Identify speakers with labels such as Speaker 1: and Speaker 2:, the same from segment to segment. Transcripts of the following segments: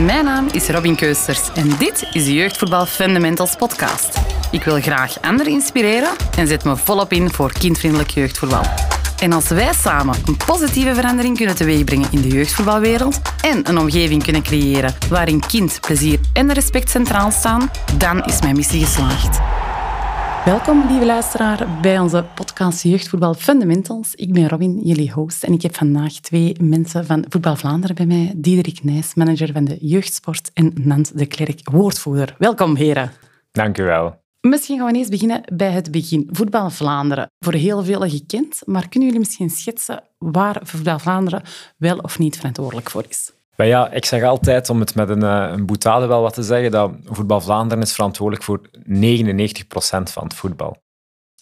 Speaker 1: Mijn naam is Robin Keusters en dit is de Jeugdvoetbal Fundamentals podcast. Ik wil graag anderen inspireren en zet me volop in voor kindvriendelijk jeugdvoetbal. En als wij samen een positieve verandering kunnen teweegbrengen in de jeugdvoetbalwereld en een omgeving kunnen creëren waarin kind, plezier en respect centraal staan, dan is mijn missie geslaagd. Welkom, lieve luisteraar, bij onze podcast Jeugdvoetbal Fundamentals. Ik ben Robin, jullie host, en ik heb vandaag twee mensen van Voetbal Vlaanderen bij mij. Diederik Nijs, manager van de jeugdsport, en Nant de Klerk, woordvoerder. Welkom, heren.
Speaker 2: Dank u wel.
Speaker 1: Misschien gaan we eens beginnen bij het begin. Voetbal Vlaanderen, voor heel veel gekend, maar kunnen jullie misschien schetsen waar Voetbal Vlaanderen wel of niet verantwoordelijk voor is?
Speaker 2: Ja, ik zeg altijd, om het met een, eh, een boetade wel wat te zeggen, dat Voetbal Vlaanderen is verantwoordelijk voor 99% van het voetbal.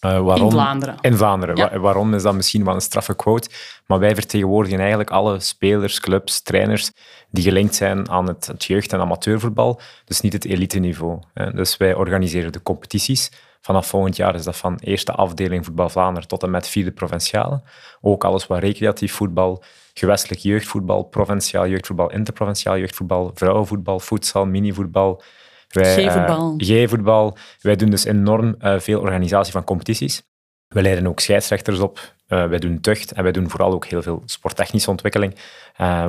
Speaker 1: Uh, waarom? In Vlaanderen.
Speaker 2: In Vlaanderen. waarom is dat misschien wel een straffe quote, maar wij vertegenwoordigen eigenlijk alle spelers, clubs, trainers die gelinkt zijn aan het, het jeugd- en amateurvoetbal, dus niet het elite niveau. Dus wij organiseren de competities. Vanaf volgend jaar is dat van eerste afdeling Voetbal Vlaanderen tot en met vierde provinciale. Ook alles wat recreatief voetbal, gewestelijk jeugdvoetbal, provinciaal jeugdvoetbal, interprovinciaal jeugdvoetbal, vrouwenvoetbal, voedsel, minivoetbal.
Speaker 1: G-voetbal.
Speaker 2: Uh, G-voetbal. Wij doen dus enorm uh, veel organisatie van competities. We leiden ook scheidsrechters op. Uh, wij doen tucht en wij doen vooral ook heel veel sporttechnische ontwikkeling,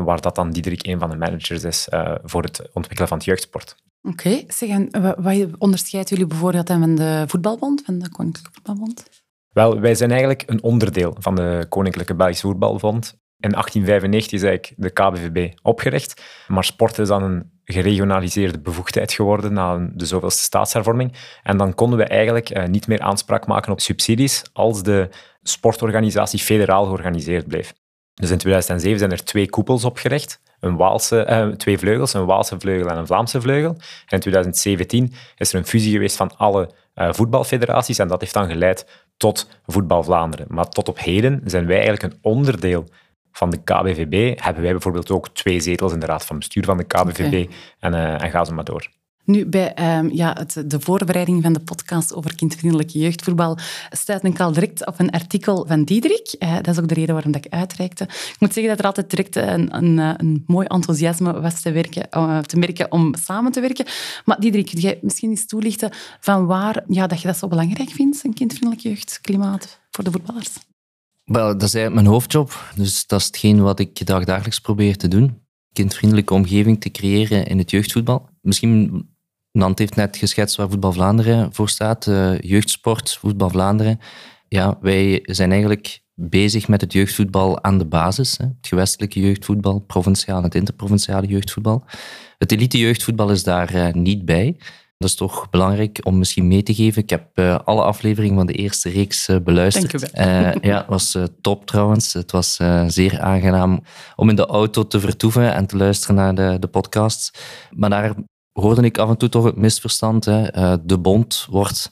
Speaker 2: waar dat dan Diederik een van de managers is voor het ontwikkelen van het jeugdsport.
Speaker 1: Oké, okay. zeg, wat onderscheidt jullie bijvoorbeeld van de voetbalbond, van de Koninklijke Voetbalbond?
Speaker 2: Wel, wij zijn eigenlijk een onderdeel van de Koninklijke Belgische Voetbalbond. In 1895 is eigenlijk de KBVB opgericht, maar sport is dan een geregionaliseerde bevoegdheid geworden na de zoveelste staatshervorming. En dan konden we eigenlijk eh, niet meer aanspraak maken op subsidies als de sportorganisatie federaal georganiseerd bleef. Dus in 2007 zijn er twee koepels opgericht, een Waalse, eh, twee vleugels, een Waalse vleugel en een Vlaamse vleugel. En in 2017 is er een fusie geweest van alle uh, voetbalfederaties en dat heeft dan geleid tot Voetbal Vlaanderen. Maar tot op heden zijn wij eigenlijk een onderdeel van de KBVB hebben wij bijvoorbeeld ook twee zetels in de raad van bestuur van de KBVB en, uh, en ga ze maar door.
Speaker 1: Nu, bij um, ja, het, de voorbereiding van de podcast over kindvriendelijke jeugdvoetbal stuit ik al direct op een artikel van Diederik. Uh, dat is ook de reden waarom dat ik uitreikte. Ik moet zeggen dat er altijd direct een, een, eh, een mooi enthousiasme was te, werken, uh, te merken om samen te werken. Maar Diederik, kun jij misschien eens toelichten van waar ja, dat je dat zo belangrijk vindt, een kindvriendelijk jeugdklimaat voor de voetballers?
Speaker 3: Wel, dat is eigenlijk mijn hoofdjob. Dus dat is hetgeen wat ik dagelijks probeer te doen. Kindvriendelijke omgeving te creëren in het jeugdvoetbal. Misschien, Nant heeft net geschetst waar Voetbal Vlaanderen voor staat. Uh, jeugdsport, Voetbal Vlaanderen. Ja, wij zijn eigenlijk bezig met het jeugdvoetbal aan de basis. Hè. Het gewestelijke jeugdvoetbal, provinciaal en het interprovinciale jeugdvoetbal. Het elite jeugdvoetbal is daar uh, niet bij. Dat is toch belangrijk om misschien mee te geven. Ik heb uh, alle afleveringen van de eerste reeks uh, beluisterd. Uh, ja, het was top trouwens. Het was zeer aangenaam om in de auto te vertoeven en te luisteren naar de, de podcasts. Maar daar hoorde ik af en toe toch het misverstand. Hè. de bond wordt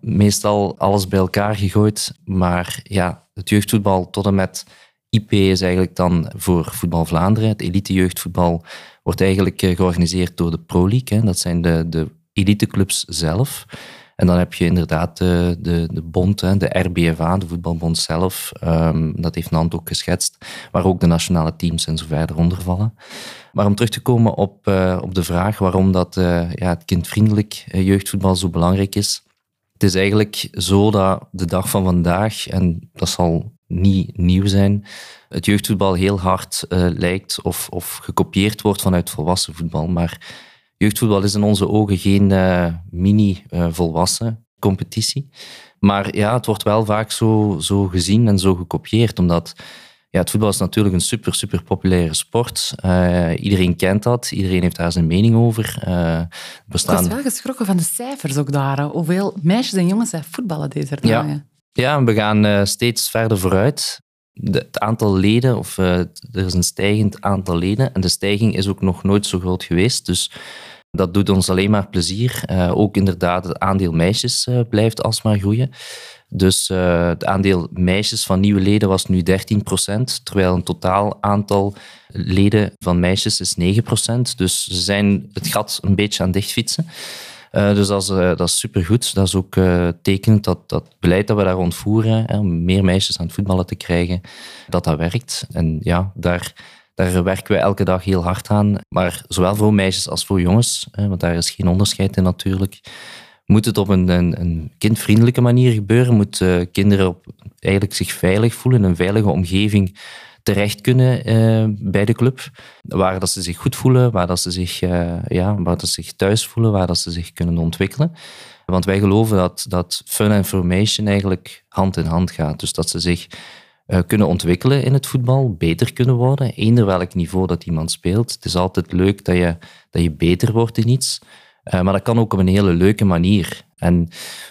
Speaker 3: meestal alles bij elkaar gegooid. Maar ja, het jeugdvoetbal tot en met IP is eigenlijk dan voor Voetbal Vlaanderen. Het elite jeugdvoetbal wordt eigenlijk georganiseerd door de Pro League. Hè. Dat zijn de, de eliteclubs zelf. En dan heb je inderdaad de, de, de bond, de RBFA, de voetbalbond zelf. Um, dat heeft Nant ook geschetst. Waar ook de nationale teams en zo verder onder vallen. Maar om terug te komen op, uh, op de vraag waarom dat, uh, ja, het kindvriendelijk uh, jeugdvoetbal zo belangrijk is. Het is eigenlijk zo dat de dag van vandaag, en dat zal niet nieuw zijn, het jeugdvoetbal heel hard lijkt of, of gekopieerd wordt vanuit volwassen voetbal. Maar Jeugdvoetbal is in onze ogen geen uh, mini-volwassen competitie. Maar ja, het wordt wel vaak zo, zo gezien en zo gekopieerd, omdat ja, het voetbal is natuurlijk een super, super populaire sport. Uh, iedereen kent dat, iedereen heeft daar zijn mening over.
Speaker 1: Uh, bestaan... Ik was wel geschrokken van de cijfers ook daar. Hoeveel meisjes en jongens zijn voetballen deze dagen.
Speaker 3: Ja. ja, we gaan uh, steeds verder vooruit het aantal leden, of er is een stijgend aantal leden, en de stijging is ook nog nooit zo groot geweest. Dus dat doet ons alleen maar plezier. Uh, ook inderdaad, het aandeel meisjes uh, blijft alsmaar groeien. Dus het aandeel meisjes van nieuwe leden was nu 13% terwijl een totaal aantal leden van meisjes is 9% Dus ze zijn het gat een beetje aan dichtfietsen. Dus dat is, dat is supergoed. Dat is ook uh, tekenend dat dat beleid dat we daar rondvoeren, hè, om meer meisjes aan het voetballen te krijgen, dat dat werkt. En ja, daar Daar werken we elke dag heel hard aan. Maar zowel voor meisjes als voor jongens, want daar is geen onderscheid in natuurlijk, moet het op een, een, een kindvriendelijke manier gebeuren. Moeten kinderen op, eigenlijk zich veilig voelen, in een veilige omgeving terecht kunnen uh, bij de club. Waar dat ze zich goed voelen, waar, dat ze zich, uh, ja, waar dat ze zich thuis voelen, waar dat ze zich kunnen ontwikkelen. Want wij geloven dat, dat fun en formation eigenlijk hand in hand gaat. Dus dat ze zich uh, kunnen ontwikkelen in het voetbal, beter kunnen worden, eender welk niveau dat iemand speelt. Het is altijd leuk dat je, dat je beter wordt in iets. maar dat kan ook op een hele leuke manier. En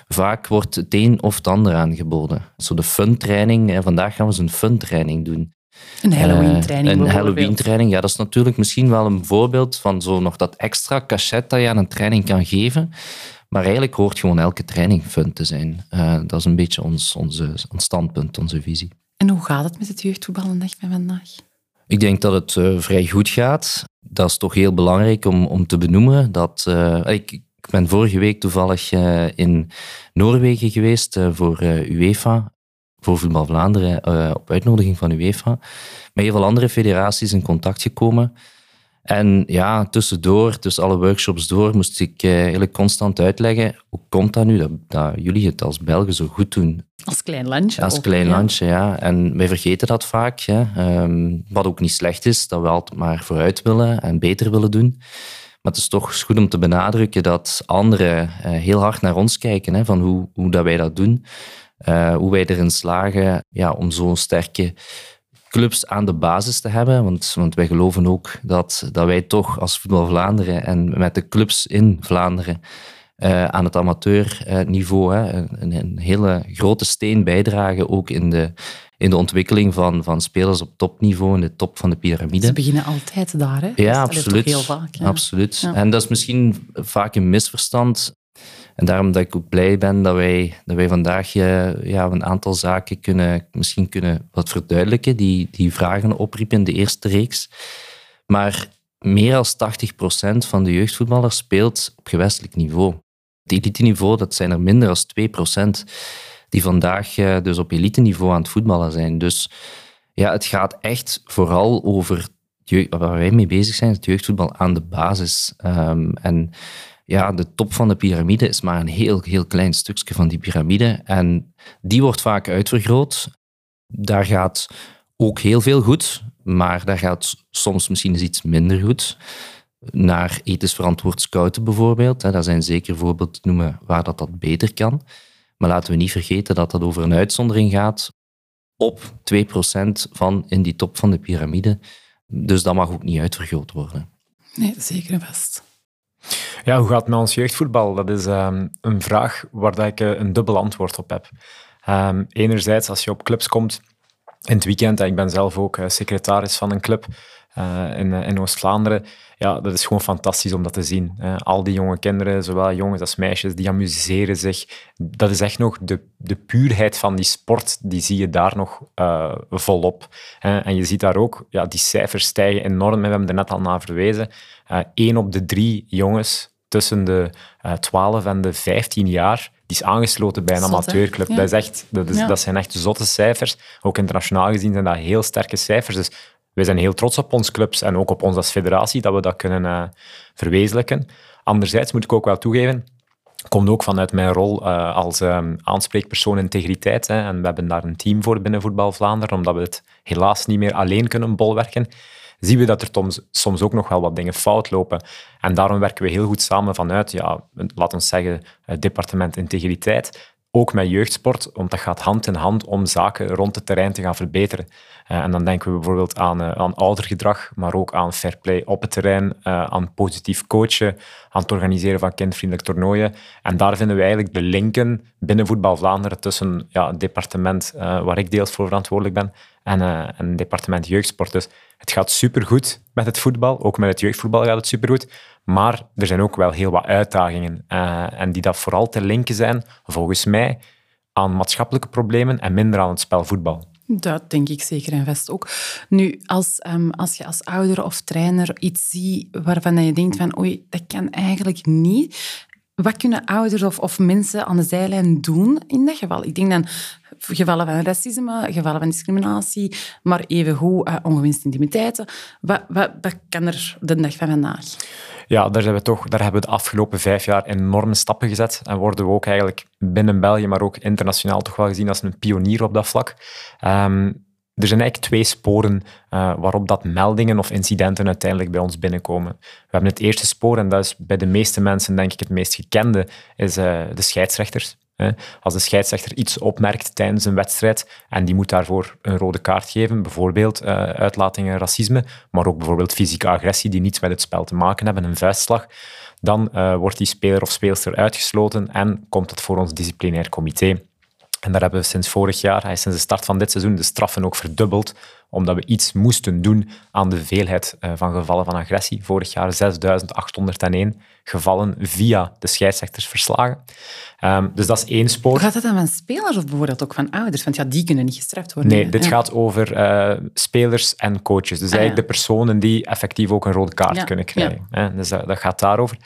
Speaker 3: vaak wordt het een of het ander aangeboden. Zo de fun-training. Vandaag gaan we een fun-training doen.
Speaker 1: Een Halloween-training.
Speaker 3: Uh, een Halloween-training, ja, dat is natuurlijk misschien wel een voorbeeld van zo nog dat extra cachet dat je aan een training kan geven. Maar eigenlijk hoort gewoon elke training fun te zijn. Uh, dat is een beetje ons, onze, ons standpunt, onze visie.
Speaker 1: En hoe gaat het met het jeugdvoetbal een vandaag?
Speaker 3: Ik denk dat het uh, vrij goed gaat. Dat is toch heel belangrijk om, om te benoemen. Dat, ik, ik ben vorige week toevallig in Noorwegen geweest voor UEFA voor Voetbal Vlaanderen op uitnodiging van UEFA met heel veel andere federaties in contact gekomen. En ja, tussendoor, tussen alle workshops door, moest ik uh, eigenlijk constant uitleggen hoe komt dat nu dat, dat, jullie het als Belgen zo goed doen.
Speaker 1: Als klein landje.
Speaker 3: Als klein ja. landje, ja. En wij vergeten dat vaak. Hè. Um, wat ook niet slecht is, dat we altijd maar vooruit willen en beter willen doen. Maar het is toch goed om te benadrukken dat anderen uh, heel hard naar ons kijken, hè, van hoe, hoe dat wij dat doen. Uh, hoe wij erin slagen ja, om zo'n sterke clubs aan de basis te hebben. Want, want wij geloven ook dat, dat wij toch als Voetbal Vlaanderen en met de clubs in Vlaanderen uh, aan het amateurniveau uh, een, een, hele grote steen bijdragen, ook in de, in de ontwikkeling van, van spelers op topniveau, in de top van de piramide.
Speaker 1: Ze beginnen altijd daar, hè?
Speaker 3: Ja, absoluut. Heel vaak, ja. absoluut. Ja. En dat is misschien vaak een misverstand. En daarom dat ik ook blij ben dat wij, dat wij vandaag ja, een aantal zaken kunnen, misschien kunnen wat verduidelijken, die, die vragen opriepen in de eerste reeks. Maar meer dan 80% van de jeugdvoetballers speelt op gewestelijk niveau. Het elite-niveau, dat zijn er minder dan 2% die vandaag dus op elite-niveau aan het voetballen zijn. Dus ja, het gaat echt vooral over waar wij mee bezig zijn, het jeugdvoetbal aan de basis. Um, en ja, de top van de piramide is maar een heel, heel klein stukje van die piramide. En die wordt vaak uitvergroot. Daar gaat ook heel veel goed, maar daar gaat soms misschien eens iets minder goed. Naar ethisch verantwoord scouten bijvoorbeeld. Daar zijn zeker voorbeelden te noemen waar dat, dat beter kan. Maar laten we niet vergeten dat dat over een uitzondering gaat op 2% van in die top van de piramide. Dus dat mag ook niet uitvergroot worden.
Speaker 1: Nee, zeker en vast.
Speaker 2: Ja, hoe gaat het met ons jeugdvoetbal? Dat is um, een vraag waar dat ik uh, een dubbel antwoord op heb. Um, enerzijds, als je op clubs komt in het weekend, en ik ben zelf ook uh, secretaris van een club uh, in, in Oost-Vlaanderen, ja, dat is gewoon fantastisch om dat te zien. al die jonge kinderen, zowel jongens als meisjes, die amuseren zich. Dat is echt nog de, de puurheid van die sport, die zie je daar nog volop. en je ziet daar ook, ja, die cijfers stijgen enorm. We hebben er net al naar verwezen. Eén op de drie jongens tussen de uh, 12 en de 15 jaar, die is aangesloten bij een Zot, amateurclub. Ja. Dat, is echt, dat, is, ja. dat zijn echt zotte cijfers. Ook internationaal gezien zijn dat heel sterke cijfers. Dus wij zijn heel trots op ons clubs en ook op ons als federatie dat we dat kunnen uh, verwezenlijken. Anderzijds moet ik ook wel toegeven, komt ook vanuit mijn rol uh, als um, aanspreekpersoon integriteit. Hè, en we hebben daar een team voor binnen Voetbal Vlaanderen, omdat we het helaas niet meer alleen kunnen bolwerken zien we dat er soms ook nog wel wat dingen fout lopen. En daarom werken we heel goed samen vanuit, ja, laat ons zeggen, het departement integriteit, ook met jeugdsport, want dat gaat hand in hand om zaken rond het terrein te gaan verbeteren. Uh, en dan denken we bijvoorbeeld aan, uh, aan oudergedrag, maar ook aan fair play op het terrein, uh, aan positief coachen, aan het organiseren van kindvriendelijk toernooien. En daar vinden we eigenlijk de linken binnen Voetbal Vlaanderen tussen ja, het departement waar ik deels voor verantwoordelijk ben en, het departement jeugdsport. Dus het gaat supergoed met het voetbal, ook met het jeugdvoetbal gaat het supergoed. Maar er zijn ook wel heel wat uitdagingen. Uh, en die dat vooral te linken zijn, volgens mij, aan maatschappelijke problemen en minder aan het spel voetbal.
Speaker 1: Dat denk ik zeker en vast ook. Nu, als, um, als je als ouder of trainer iets ziet waarvan je denkt van oei, dat kan eigenlijk niet. Wat kunnen ouders of, of mensen aan de zijlijn doen in dat geval? Ik denk dan gevallen van racisme, gevallen van discriminatie, maar evengoed uh, ongewenste intimiteiten. Wat, wat, kan er de dag van vandaag?
Speaker 2: Ja, daar, hebben we toch, daar hebben we de afgelopen vijf jaar enorme stappen gezet. En worden we ook eigenlijk binnen België, maar ook internationaal toch wel gezien als een pionier op dat vlak. Um, er zijn eigenlijk twee sporen uh, waarop dat meldingen of incidenten uiteindelijk bij ons binnenkomen. We hebben het eerste spoor, en dat is bij de meeste mensen denk ik het meest gekende, is uh, de scheidsrechters. Als de scheidsrechter iets opmerkt tijdens een wedstrijd en die moet daarvoor een rode kaart geven, bijvoorbeeld uh, uitlatingen racisme, maar ook bijvoorbeeld fysieke agressie die niets met het spel te maken hebben, een vuistslag, dan wordt die speler of speelster uitgesloten en komt het voor ons disciplinair comité. En daar hebben we sinds vorig jaar, sinds de start van dit seizoen, de straffen ook verdubbeld, omdat we iets moesten doen aan de veelheid eh, van gevallen van agressie. Vorig jaar 6.801 gevallen via de scheidsrechters verslagen. Ehm, dus dat is één spoor.
Speaker 1: Gaat dat dan van spelers of bijvoorbeeld ook van ouders? Want ja, die kunnen niet gestraft worden.
Speaker 2: Nee, dit gaat over uh, spelers en coaches. Dus ah, eigenlijk de personen die effectief ook een rode kaart kunnen krijgen. Dus dat, dat gaat daarover.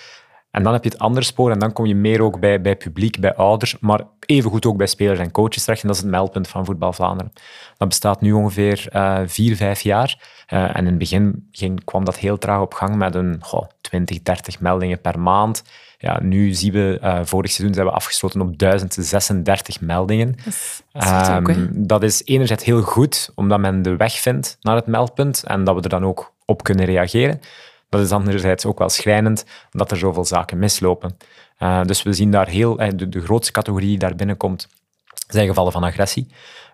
Speaker 2: En dan heb je het andere spoor en dan kom je meer ook bij, bij publiek, bij ouders, maar evengoed ook bij spelers en coaches terecht. En dat is het meldpunt van Voetbal Vlaanderen. Dat bestaat nu ongeveer uh, vier, vijf jaar. Uh, en in het begin ging, kwam dat heel traag op gang met een goh, 20, 30 meldingen per maand. Ja, nu zien we, uh, vorig seizoen zijn we afgesloten op 1036 meldingen. Dat is, dat, is um, dat is enerzijds heel goed, omdat men de weg vindt naar het meldpunt en dat we er dan ook op kunnen reageren. Dat is anderzijds ook wel schrijnend dat er zoveel zaken mislopen. Uh, dus we zien daar heel, uh, de, de, grootste categorie die daar binnenkomt, zijn gevallen van agressie.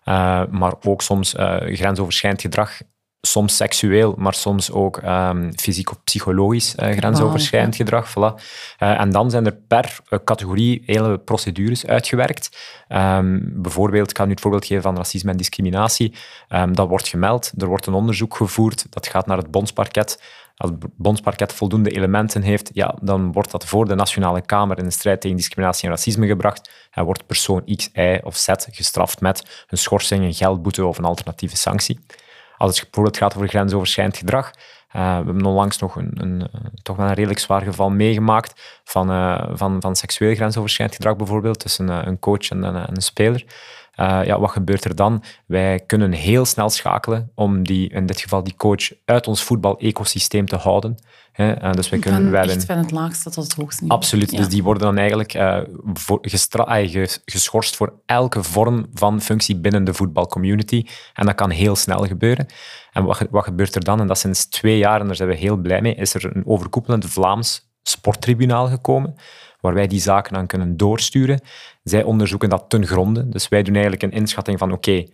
Speaker 2: Uh, maar ook soms grensoverschrijdend gedrag soms seksueel, maar soms ook um, fysiek of psychologisch uh, grensoverschrijdend gedrag. Voilà. Uh, en dan zijn er per uh, categorie hele procedures uitgewerkt. Um, bijvoorbeeld, ik kan nu het voorbeeld geven van racisme en discriminatie. Um, dat wordt gemeld, er wordt een onderzoek gevoerd, dat gaat naar het bondsparket. Als het bondsparket voldoende elementen heeft, ja, dan wordt dat voor de Nationale Kamer in de strijd tegen discriminatie en racisme gebracht en wordt persoon X, Y of Z gestraft met een schorsing, een geldboete of een alternatieve sanctie. Als het bijvoorbeeld gaat over grensoverschrijdend gedrag, uh, we hebben onlangs nog een, een, eh, toch wel een redelijk zwaar geval meegemaakt van, uh, van, van seksueel grensoverschrijdend gedrag bijvoorbeeld tussen een, coach en een, een speler. Uh, ja, wat gebeurt er dan? Wij kunnen heel snel schakelen om die, in dit geval die coach uit ons voetbal-ecosysteem te houden. Hè. Uh, dus wij kunnen,
Speaker 1: van, echt van het laagste tot het hoogste
Speaker 2: niveau. Absoluut. Dus die worden dan eigenlijk uh, voor, geschorst voor elke vorm van functie binnen de voetbalcommunity. En dat kan heel snel gebeuren. En wat, wat gebeurt er dan? En dat sinds twee jaar, en daar zijn we heel blij mee, is er een overkoepelend Vlaams sporttribunaal gekomen waar wij die zaken aan kunnen doorsturen. Zij onderzoeken dat ten gronde. Dus wij doen eigenlijk een inschatting van oké,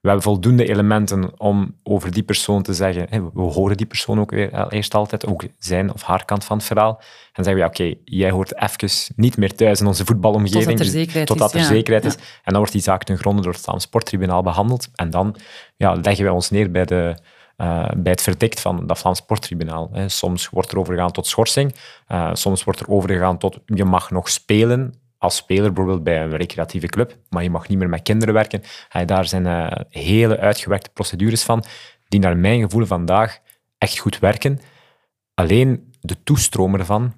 Speaker 2: we hebben voldoende elementen om over die persoon te zeggen, we horen die persoon ook weer eerst altijd, ook zijn of haar kant van het verhaal. En zeggen we, oké, jij hoort even niet meer thuis in onze voetbalomgeving. Totdat
Speaker 1: er zekerheid
Speaker 2: totdat
Speaker 1: is.
Speaker 2: Er zekerheid is. En dan wordt die zaak ten gronde door het Sporttribunaal behandeld. En dan ja, leggen wij ons neer bij de, uh, bij het verdict van dat Vlaams Sporttribunaal. Soms wordt er overgegaan tot schorsing, uh, soms wordt er overgegaan tot je mag nog spelen als speler, bijvoorbeeld bij een recreatieve club, maar je mag niet meer met kinderen werken. Uh, daar zijn uh, hele uitgewerkte procedures van, die naar mijn gevoel vandaag echt goed werken. Alleen de toestroom ervan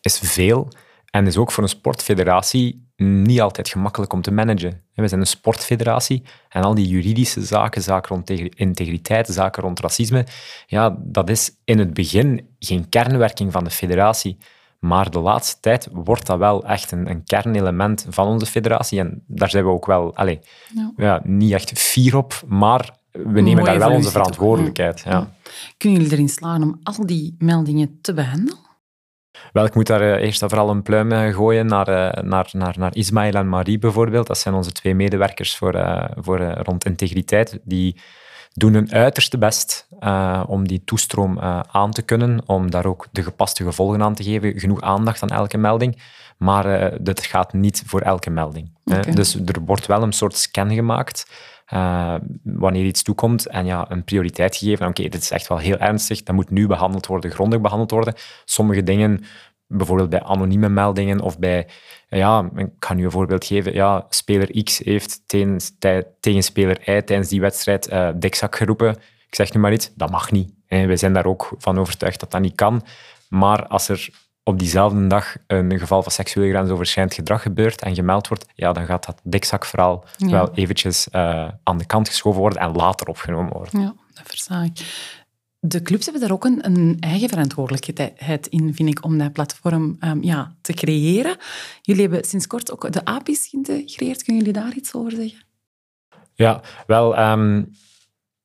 Speaker 2: is veel en is ook voor een sportfederatie niet altijd gemakkelijk om te managen. We zijn een sportfederatie en al die juridische zaken, zaken rond integriteit, zaken rond racisme, ja, dat is in het begin geen kernwerking van de federatie. Maar de laatste tijd wordt dat wel echt een, een kernelement van onze federatie. En daar zijn we ook wel allez, ja. ja. niet echt fier op, maar we nemen daar wel onze verantwoordelijkheid. Ja.
Speaker 1: Kunnen jullie erin slagen om al die meldingen te behandelen?
Speaker 2: Wel, ik moet daar uh, eerst en vooral een pluim uh, gooien naar, uh, naar, naar, naar Ismaël en Marie bijvoorbeeld. Dat zijn onze twee medewerkers voor, voor, rond integriteit. Die doen hun uiterste best om die toestroom aan te kunnen, om daar ook de gepaste gevolgen aan te geven. Genoeg aandacht aan elke melding. Maar dat gaat niet voor elke melding. Okay. Dus er wordt wel een soort scan gemaakt uh, wanneer iets toekomt en ja, een prioriteit gegeven. Oké, dit is echt wel heel ernstig, dat moet nu behandeld worden, grondig behandeld worden. Sommige dingen, bijvoorbeeld bij anonieme meldingen of bij, ja, ik ga nu een voorbeeld geven, ja, speler X heeft tegen, speler Y tijdens die wedstrijd uh, dikzak geroepen. Ik zeg nu maar iets, dat mag niet. We zijn daar ook van overtuigd dat dat niet kan. Maar als er op diezelfde dag een geval van seksueel grensoverschrijdend gedrag gebeurt en gemeld wordt, ja, dan gaat dat dikzakverhaal ja. wel eventjes uh, aan de kant geschoven worden en later opgenomen worden.
Speaker 1: Ja, dat versta ik. De clubs hebben daar ook een, een, eigen verantwoordelijkheid in, vind ik, om dat platform um, ja, te creëren. Jullie hebben sinds kort ook de API's geïntegreerd. Kunnen jullie daar iets over zeggen?
Speaker 2: Ja, wel, um,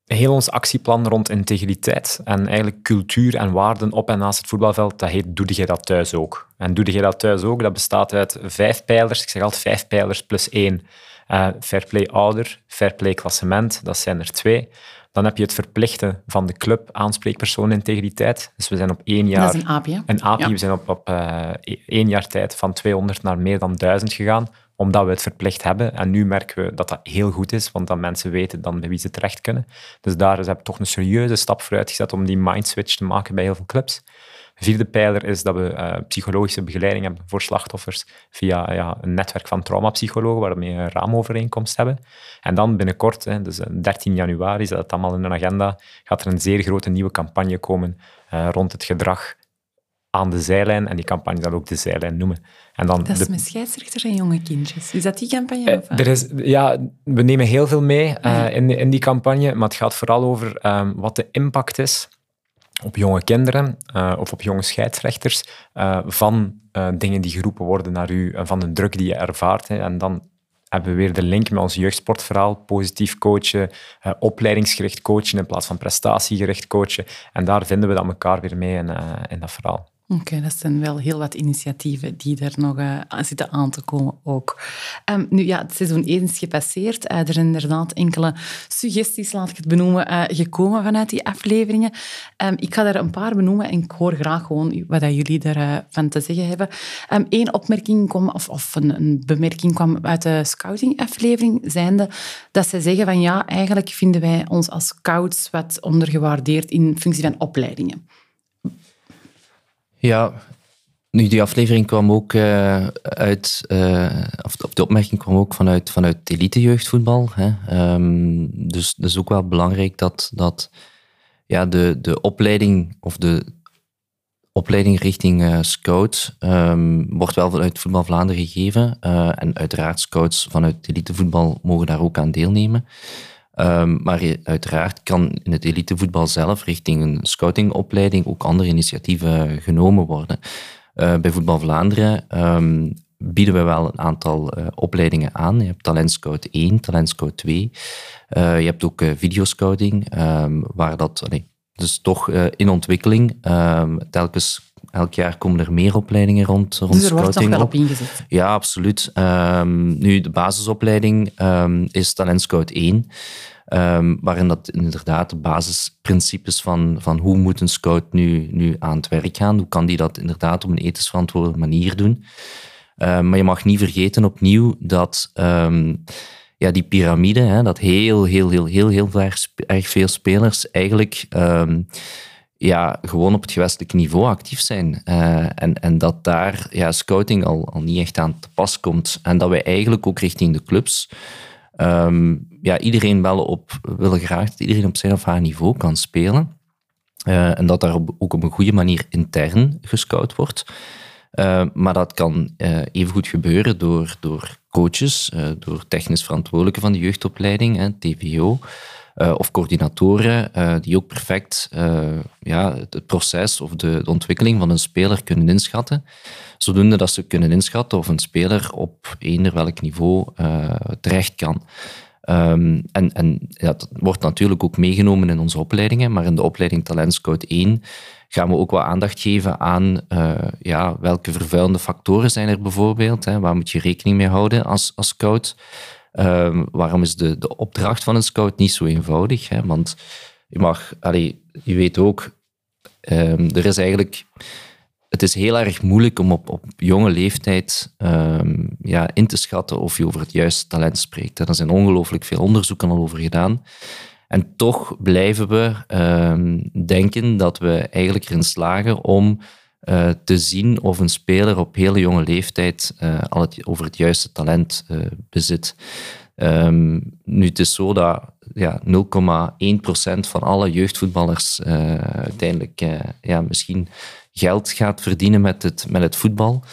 Speaker 2: heel ons actieplan rond integriteit en eigenlijk cultuur en waarden op en naast het voetbalveld, dat heet Doe jij dat thuis ook? En Doe jij dat thuis ook, dat bestaat uit vijf pijlers. Ik zeg altijd vijf pijlers plus één. Uh, fair play ouder, fair play klassement, dat zijn er twee. Dan heb je het verplichten van de club aanspreekpersoon integriteit. Dus we zijn op één jaar...
Speaker 1: Dat is een API.
Speaker 2: Een API. We zijn op, op uh, één jaar tijd van 200 naar meer dan 1000 gegaan omdat we het verplicht hebben. En nu merken we dat dat heel goed is, want dan mensen weten dan bij wie ze terecht kunnen. Dus daar hebben we toch een serieuze stap vooruit gezet om die mindswitch te maken bij heel veel clubs. De vierde pijler is dat we uh, psychologische begeleiding hebben voor slachtoffers via een netwerk van traumapsychologen, waarmee we een raamovereenkomst hebben. En dan binnenkort, hè, dus 13 januari, zit dat allemaal in een agenda, gaat er een zeer grote nieuwe campagne komen uh, rond het gedrag aan de zijlijn. En die campagne zal ook de zijlijn noemen. En dan
Speaker 1: dat is de... met scheidsrechters en jonge kindjes. Is dat die campagne? Uh,
Speaker 2: er is, ja, we nemen heel veel mee uh, in, in die campagne, maar het gaat vooral over um, wat de impact is op jonge kinderen uh, of op jonge scheidsrechters van dingen die geroepen worden naar u, van de druk die je ervaart. Hè. En dan hebben we weer de link met ons jeugdsportverhaal. Positief coachen, opleidingsgericht coachen in plaats van prestatiegericht coachen. En daar vinden we dan elkaar weer mee in, in dat verhaal.
Speaker 1: Oké, dat zijn wel heel wat initiatieven die er nog uh, zitten aan te komen ook. Um, nu ja, het seizoen 1 is gepasseerd. Uh, er zijn inderdaad enkele suggesties, laat ik het benoemen, uh, gekomen vanuit die afleveringen. Um, ik ga er een paar benoemen en ik hoor graag gewoon wat jullie daarvan te zeggen hebben. Eén ehm, opmerking kwam, of, een, bemerking kwam uit de scouting-aflevering, zijnde dat ze zeggen van ja, eigenlijk vinden wij ons als scouts wat ondergewaardeerd in functie van opleidingen.
Speaker 3: Ja, nu, die aflevering kwam ook uh, uit, uh, of, de opmerking kwam ook vanuit, vanuit elite-jeugdvoetbal. Um, dus dat is ook wel belangrijk dat, dat ja, de, de opleiding of de opleiding richting uh, scout um, wordt wel vanuit Voetbal Vlaanderen gegeven. en uiteraard scouts vanuit elitevoetbal mogen daar ook aan deelnemen. Um, maar uiteraard kan in het elitevoetbal zelf richting een scoutingopleiding ook andere initiatieven genomen worden. Uh, bij Voetbal Vlaanderen um, bieden we wel een aantal uh, opleidingen aan. Je hebt Talentscout 1, Talentscout 2. Uh, je hebt ook videoscouting, um, waar dat... Dus toch in ontwikkeling. telkens elk jaar komen er meer opleidingen rond, rond
Speaker 1: dus er wordt nog wel op ingezet?
Speaker 3: Ja, absoluut. Um, nu, de basisopleiding um, is Talent Scout 1. Um, waarin dat inderdaad de basisprincipes van, van hoe moet een scout nu, nu aan het werk gaan, hoe kan die dat inderdaad op een ethisch verantwoorde manier doen. Um, maar je mag niet vergeten opnieuw dat um, ja, die piramide, hè, dat heel, heel, heel, heel, heel, heel erg, erg veel spelers eigenlijk ja, gewoon op het gewestelijk niveau actief zijn. Uh, en, en dat daar ja, scouting al, al niet echt aan te pas komt. En dat wij eigenlijk ook richting de clubs um, ja, iedereen wel op, willen graag dat iedereen op zijn of haar niveau kan spelen. Uh, en dat daar ook op een goede manier intern gescout wordt. Uh, maar dat kan uh, evengoed gebeuren door, door coaches, door technisch verantwoordelijken van de jeugdopleiding, hè, TVO, uh, of coördinatoren uh, die ook perfect uh, ja, het proces of de, ontwikkeling van een speler kunnen inschatten. Zodoende dat ze kunnen inschatten of een speler op eender welk niveau terecht kan. Um, en en ja, dat wordt natuurlijk ook meegenomen in onze opleidingen, maar in de opleiding Talent Scout 1 gaan we ook wat aandacht geven aan ja, welke vervuilende factoren zijn er bijvoorbeeld. Hè, waar moet je rekening mee houden als, als scout? Um, waarom is de, de opdracht van een scout niet zo eenvoudig? Hè? Want je mag, je weet ook, um, er is eigenlijk, het is heel erg moeilijk om op, op jonge leeftijd um, ja, in te schatten of je over het juiste talent spreekt. Er zijn ongelooflijk veel onderzoeken al over gedaan. En toch blijven we denken dat we eigenlijk erin slagen om uh, te zien of een speler op hele jonge leeftijd uh, al het, over het juiste talent uh, bezit. Um, nu, het is zo dat ja, 0,1% van alle jeugdvoetballers uiteindelijk ja, misschien geld gaat verdienen met het, met het voetbal.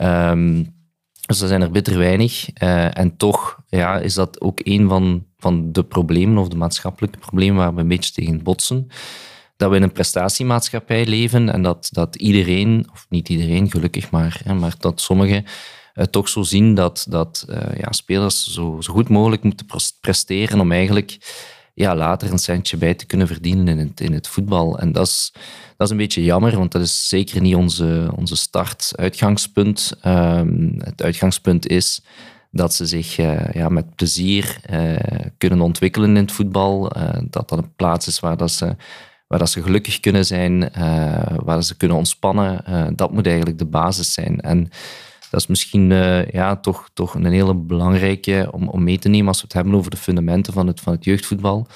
Speaker 3: Um, dus er zijn er bitter weinig. En toch ja, is dat ook een van, van de problemen, of de maatschappelijke problemen waar we een beetje tegen botsen. Dat we in een prestatiemaatschappij leven en dat, dat iedereen, of niet iedereen gelukkig, maar, hè, maar dat sommigen uh, toch zo zien dat, dat uh, ja, spelers zo, zo goed mogelijk moeten presteren om eigenlijk ja, later een centje bij te kunnen verdienen in het, in het voetbal. En dat is, dat is een beetje jammer, want dat is zeker niet onze, onze start-uitgangspunt. Um, het uitgangspunt is dat ze zich uh, ja, met plezier kunnen ontwikkelen in het voetbal. Dat dat een plaats is waar, dat ze, waar dat ze gelukkig kunnen zijn, waar ze kunnen ontspannen. dat moet eigenlijk de basis zijn. En dat is misschien uh, ja, toch, toch een hele belangrijke om, om mee te nemen als we het hebben over de fundamenten van het, van het jeugdvoetbal.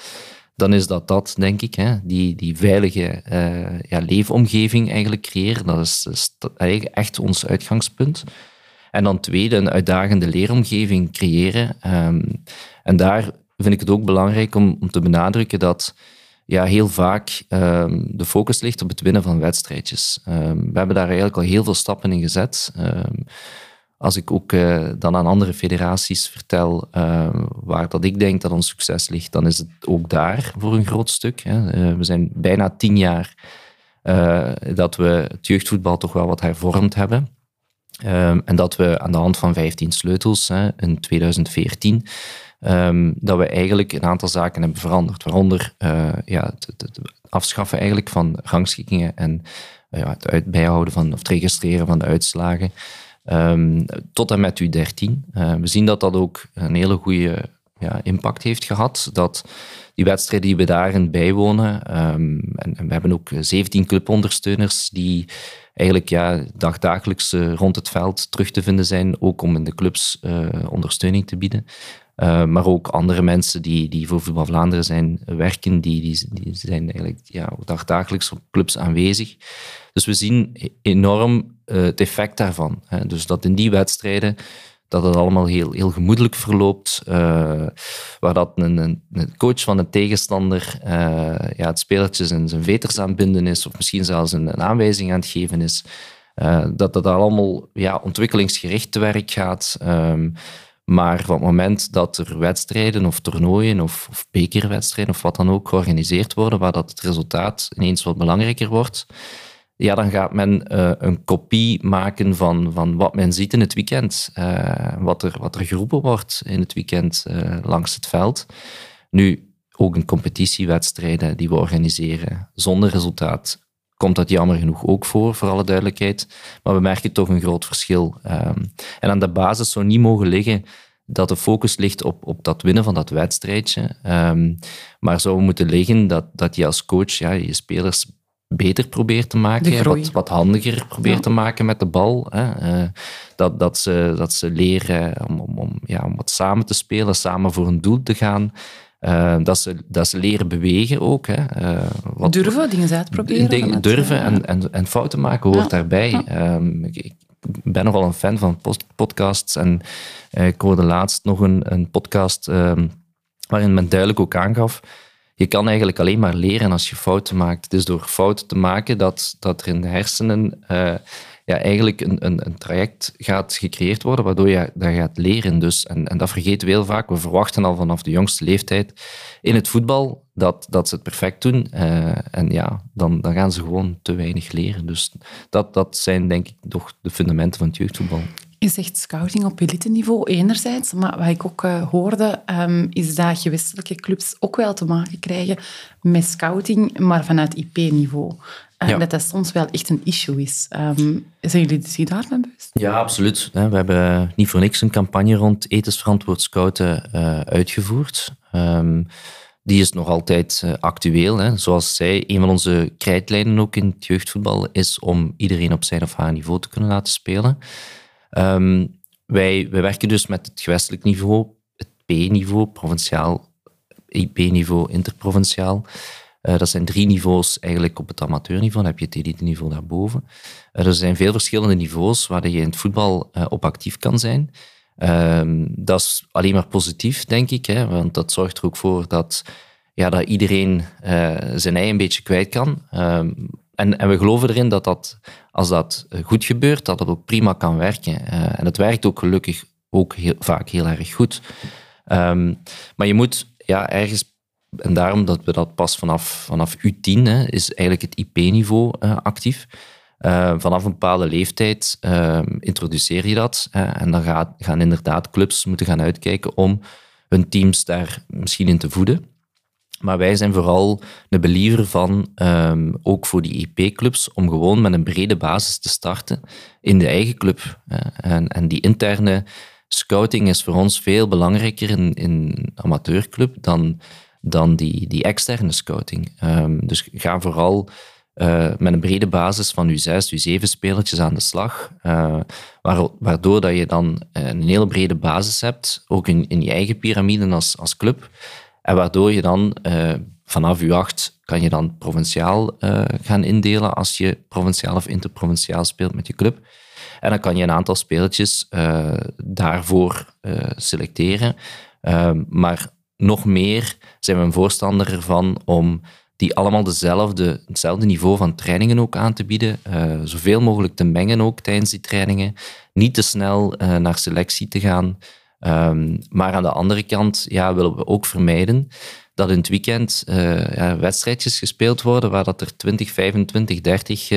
Speaker 3: Dan is dat dat, denk ik, hè, die, die veilige ja, leefomgeving eigenlijk creëren. Dat is, eigenlijk echt ons uitgangspunt. En dan tweede, een uitdagende leeromgeving creëren. Um, en daar vind ik het ook belangrijk om, om te benadrukken dat ja, heel vaak um, de focus ligt op het winnen van wedstrijdjes. Um, we hebben daar eigenlijk al heel veel stappen in gezet. Um, als ik ook uh, dan aan andere federaties vertel waar dat ik denk dat ons succes ligt, dan is het ook daar voor een groot stuk. Hè. Uh, we zijn bijna tien jaar uh, dat we het jeugdvoetbal toch wel wat hervormd hebben. en dat we aan de hand van 15 sleutels hè, in 2014 um, dat we eigenlijk een aantal zaken hebben veranderd. Waaronder uh, ja, het, afschaffen eigenlijk van rangschikkingen en uh, ja, het uit, bijhouden van, of het registreren van de uitslagen. Um, tot en met U13. Uh, we zien dat dat ook een hele goede ja, impact heeft gehad. Dat die wedstrijden die we daarin bijwonen, um, en, we hebben ook 17 clubondersteuners die eigenlijk ja, dagdagelijks rond het veld terug te vinden zijn, ook om in de clubs ondersteuning te bieden. Uh, maar ook andere mensen die, die voor Voetbal Vlaanderen zijn werken, die, die, zijn eigenlijk ja, dagdagelijks op clubs aanwezig. Dus we zien enorm uh, het effect daarvan. Hè. Dus dat in die wedstrijden dat het allemaal heel, heel gemoedelijk verloopt, uh, waar dat een, een, coach van een tegenstander ja, het spelertje zijn, zijn veters binden is, of misschien zelfs een, een aanwijzing aan het geven is. dat dat allemaal ja, ontwikkelingsgericht te werk gaat. Um, maar van het moment dat er wedstrijden of toernooien of, bekerwedstrijden of wat dan ook georganiseerd worden, waar dat het resultaat ineens wat belangrijker wordt, ja, dan gaat men uh, een kopie maken van, van wat men ziet in het weekend. Uh, wat, er, wat er geroepen wordt in het weekend uh, langs het veld. Nu, ook in competitiewedstrijden die we organiseren zonder resultaat, komt dat jammer genoeg ook voor, voor alle duidelijkheid. Maar we merken toch een groot verschil. Um, en aan de basis zou niet mogen liggen dat de focus ligt op, op dat winnen van dat wedstrijdje. Um, maar zou moeten liggen dat, dat je als coach ja, je spelers beter probeert te maken, wat, wat handiger probeert ja. te maken met de bal. Hè. Uh, dat, dat, ze, dat ze leren om, om, om, ja, om wat samen te spelen, samen voor een doel te gaan. Uh, dat, ze, dat ze leren bewegen ook. Hè.
Speaker 1: Uh, wat, durven, dingen uitproberen.
Speaker 3: Durven en, en, en fouten maken hoort ja. daarbij. Ja. Um, ik, ik, ben nogal een fan van podcasts en uh, ik hoorde laatst nog een, een podcast um, waarin men duidelijk ook aangaf je kan eigenlijk alleen maar leren als je fouten maakt. Het is door fouten te maken dat, dat er in de hersenen ja, eigenlijk een, een, een, traject gaat gecreëerd worden waardoor je dat gaat leren. Dus, en, en dat vergeten we heel vaak. We verwachten al vanaf de jongste leeftijd in het voetbal dat, dat ze het perfect doen. Uh, en ja, dan, dan gaan ze gewoon te weinig leren. Dus dat, dat zijn denk ik toch de fundamenten van het jeugdvoetbal.
Speaker 1: Je zegt scouting op elite-niveau enerzijds, maar wat ik ook uh, hoorde, um, is dat gewestelijke clubs ook wel te maken krijgen met scouting, maar vanuit IP-niveau. Uh, ja. Dat dat soms wel echt een issue is. Um, zijn jullie zich daarmee bewust?
Speaker 3: Ja, absoluut. We hebben niet voor niks een campagne rond etensverantwoord scouten uh, uitgevoerd. Um, die is nog altijd uh, actueel. Hè. Zoals zij, een van onze krijtlijnen ook in het jeugdvoetbal is om iedereen op zijn of haar niveau te kunnen laten spelen. Um, wij, wij werken dus met het gewestelijk niveau, het P-niveau, provinciaal, IP-niveau, interprovinciaal. Uh, dat zijn drie niveaus eigenlijk op het amateurniveau. Dan heb je het elite-niveau daarboven. Uh, er zijn veel verschillende niveaus waar je in het voetbal uh, op actief kan zijn. Ehm, dat is alleen maar positief, denk ik. Hè, want dat zorgt er ook voor dat, ja, dat iedereen zijn ei een beetje kwijt kan. Ehm, en, en we geloven erin dat, dat als dat goed gebeurt, dat dat ook prima kan werken. en het werkt ook gelukkig ook heel, vaak heel erg goed. Ehm, maar je moet ja, ergens, en daarom dat we dat pas vanaf, vanaf U10 hè, is eigenlijk het IP-niveau actief. Uh, vanaf een bepaalde leeftijd uh, introduceer je dat. en dan gaan inderdaad clubs moeten gaan uitkijken om hun teams daar misschien in te voeden. Maar wij zijn vooral de believer van, um, ook voor die EP-clubs, om gewoon met een brede basis te starten in de eigen club. en, en die interne scouting is voor ons veel belangrijker in, in amateurclub dan, dan die, die externe scouting. Um, dus ga vooral uh, met een brede basis van je zes, je zeven spelertjes aan de slag. Uh, waardoor dat je dan een hele brede basis hebt, ook in, in je eigen piramide als, als club. En waardoor je dan vanaf je acht kan je dan provinciaal gaan indelen als je provinciaal of interprovinciaal speelt met je club. En dan kan je een aantal spelertjes daarvoor selecteren. maar nog meer zijn we een voorstander ervan om die allemaal dezelfde, hetzelfde niveau van trainingen ook aan te bieden. Uh, zoveel mogelijk te mengen ook tijdens die trainingen. Niet te snel uh, naar selectie te gaan. Um, maar aan de andere kant ja, willen we ook vermijden dat in het weekend uh, ja, wedstrijdjes gespeeld worden waar dat er 20, 25, 30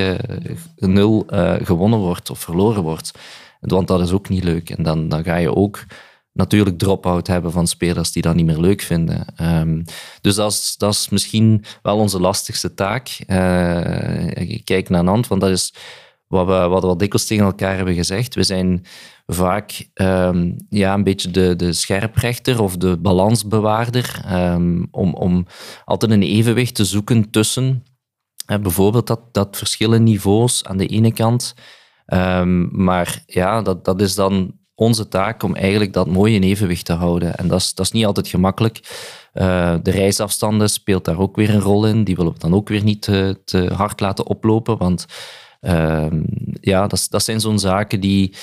Speaker 3: 0 gewonnen wordt of verloren wordt. Want dat is ook niet leuk. En dan, dan ga je ook natuurlijk drop-out hebben van spelers die dat niet meer leuk vinden. Um, dus dat is, dat is misschien wel onze lastigste taak. Ik kijk naar Nant, want dat is wat we, wat we al dikwijls tegen elkaar hebben gezegd. We zijn vaak um, ja, een beetje de, de scherprechter of de balansbewaarder um, om, om altijd een evenwicht te zoeken tussen bijvoorbeeld dat, dat verschillende niveaus aan de ene kant. maar ja, dat, dat is dan onze taak om eigenlijk dat mooie in evenwicht te houden. En dat is, dat is niet altijd gemakkelijk. Uh, de reisafstanden speelt daar ook weer een rol in. Die willen we dan ook weer niet te, te hard laten oplopen. Want uh, ja, dat, dat zijn zo'n zaken die,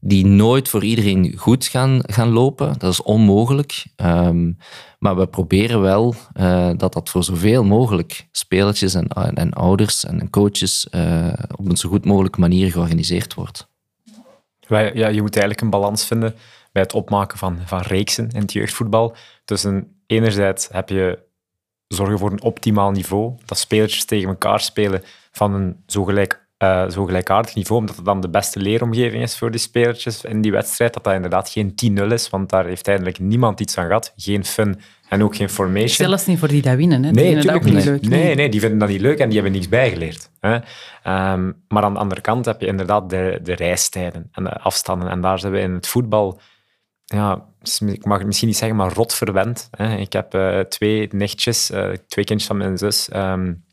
Speaker 3: die nooit voor iedereen goed gaan, gaan lopen. Dat is onmogelijk. Um, maar we proberen wel uh, dat dat voor zoveel mogelijk spelertjes en, en ouders en coaches uh, op een zo goed mogelijke manier georganiseerd wordt
Speaker 2: ja, je moet eigenlijk een balans vinden bij het opmaken van, van reeksen in het jeugdvoetbal. Tussen enerzijds heb je zorgen voor een optimaal niveau, dat spelertjes tegen elkaar spelen van een zo, gelijk, uh, zo gelijkaardig niveau, omdat het dan de beste leeromgeving is voor die spelertjes in die wedstrijd, dat dat inderdaad geen 10-0 is, want daar heeft eigenlijk niemand iets aan gehad. Geen fun en ook geen formation.
Speaker 1: Zelfs niet voor die dat winnen. Hè.
Speaker 2: Nee, natuurlijk niet. Leuk, nee, nee, die vinden dat niet leuk en die hebben niks bijgeleerd. Hè. Um, maar aan de andere kant heb je inderdaad de, de reistijden en de afstanden. En daar zijn we in het voetbal, ja, ik mag het misschien niet zeggen, maar rot verwend. Hè. Ik heb uh, twee nichtjes, uh, twee kindjes van mijn zus, um,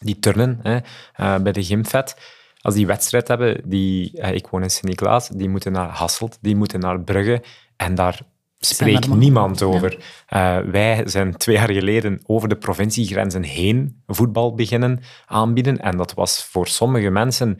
Speaker 2: die turnen hè, uh, bij de gymvet. Als die wedstrijd hebben, die, ik woon in Sint-Niklaas, die moeten naar Hasselt, die moeten naar Brugge. En daar spreekt niemand over. Uh, wij zijn twee jaar geleden over de provinciegrenzen heen voetbal beginnen aanbieden. En dat was voor sommige mensen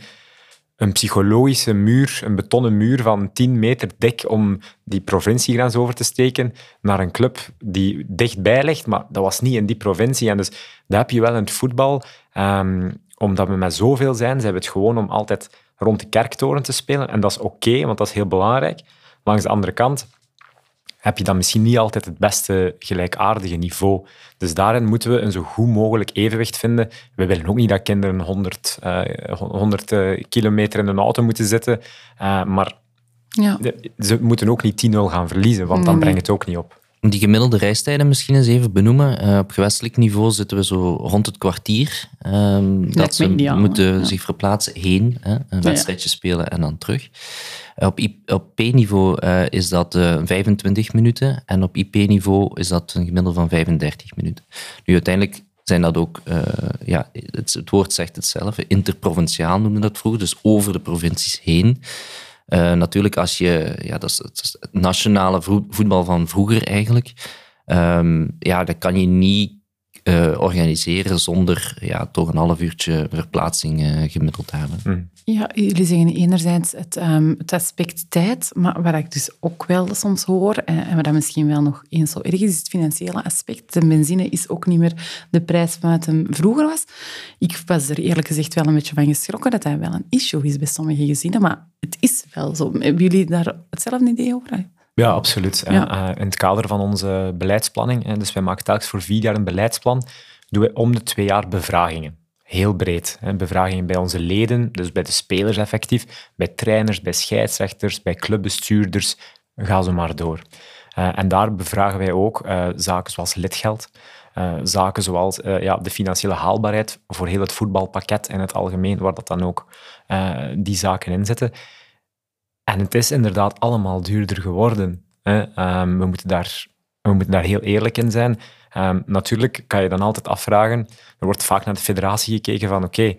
Speaker 2: een psychologische muur, een betonnen muur van 10 meter dik om die provinciegrens over te steken naar een club die dichtbij ligt, maar dat was niet in die provincie. En dus dat heb je wel in het voetbal. Um, omdat we met zoveel zijn, zijn we het gewoon om altijd rond de kerktoren te spelen. En dat is oké, want dat is heel belangrijk. Langs de andere kant heb je dan misschien niet altijd het beste gelijkaardige niveau. Dus daarin moeten we een zo goed mogelijk evenwicht vinden. We willen ook niet dat kinderen 100, uh, 100 kilometer in een auto moeten zitten, uh, maar ja. ze moeten ook niet 10-0 gaan verliezen, want dan brengt het ook niet op.
Speaker 3: Die gemiddelde reistijden misschien eens even benoemen. Uh, op gewestelijk niveau zitten we zo rond het kwartier. Um, dat ze moeten zich verplaatsen heen, hè, een wedstrijdje spelen en dan terug. Op, op P-niveau uh, is dat uh, eh, 25 minuten en op IP-niveau is dat een gemiddelde van 35 minuten. Nu, uiteindelijk zijn dat ook, ja, het, het, woord zegt het zelf, interprovinciaal noemen we dat vroeger, dus over de provincies heen. Natuurlijk, als je, ja, dat is, het, nationale voetbal van vroeger eigenlijk, um, ja, dat kan je niet uh, organiseren zonder ja, toch een half uurtje verplaatsing uh, gemiddeld te hebben.
Speaker 1: Mm. Ja, jullie zeggen enerzijds het, um, het, aspect tijd, maar wat ik dus ook wel soms hoor, en, en wat dat misschien wel nog eens zo erg is, is het financiële aspect. De benzine is ook niet meer de prijs van het hem vroeger was. Ik was er eerlijk gezegd wel een beetje van geschrokken dat dat wel een issue is bij sommige gezinnen, maar het is wel zo. Hebben jullie daar hetzelfde idee over?
Speaker 2: Ja, absoluut. Eh, in het kader van onze beleidsplanning, dus wij maken telkens voor vier jaar een beleidsplan, doen we om de twee jaar bevragingen. Heel breed. Bevragingen bij onze leden, dus bij de spelers effectief, bij trainers, bij scheidsrechters, bij clubbestuurders, ga zo maar door. Eh, en daar bevragen wij ook uh, zaken zoals lidgeld, zaken zoals ja, de financiële haalbaarheid voor heel het voetbalpakket in het algemeen, waar dat dan ook die zaken in zitten. En het is inderdaad allemaal duurder geworden. Ehm, we, moeten daar, we moeten daar heel eerlijk in zijn. Um, natuurlijk kan je dan altijd afvragen, er wordt vaak naar de federatie gekeken van oké,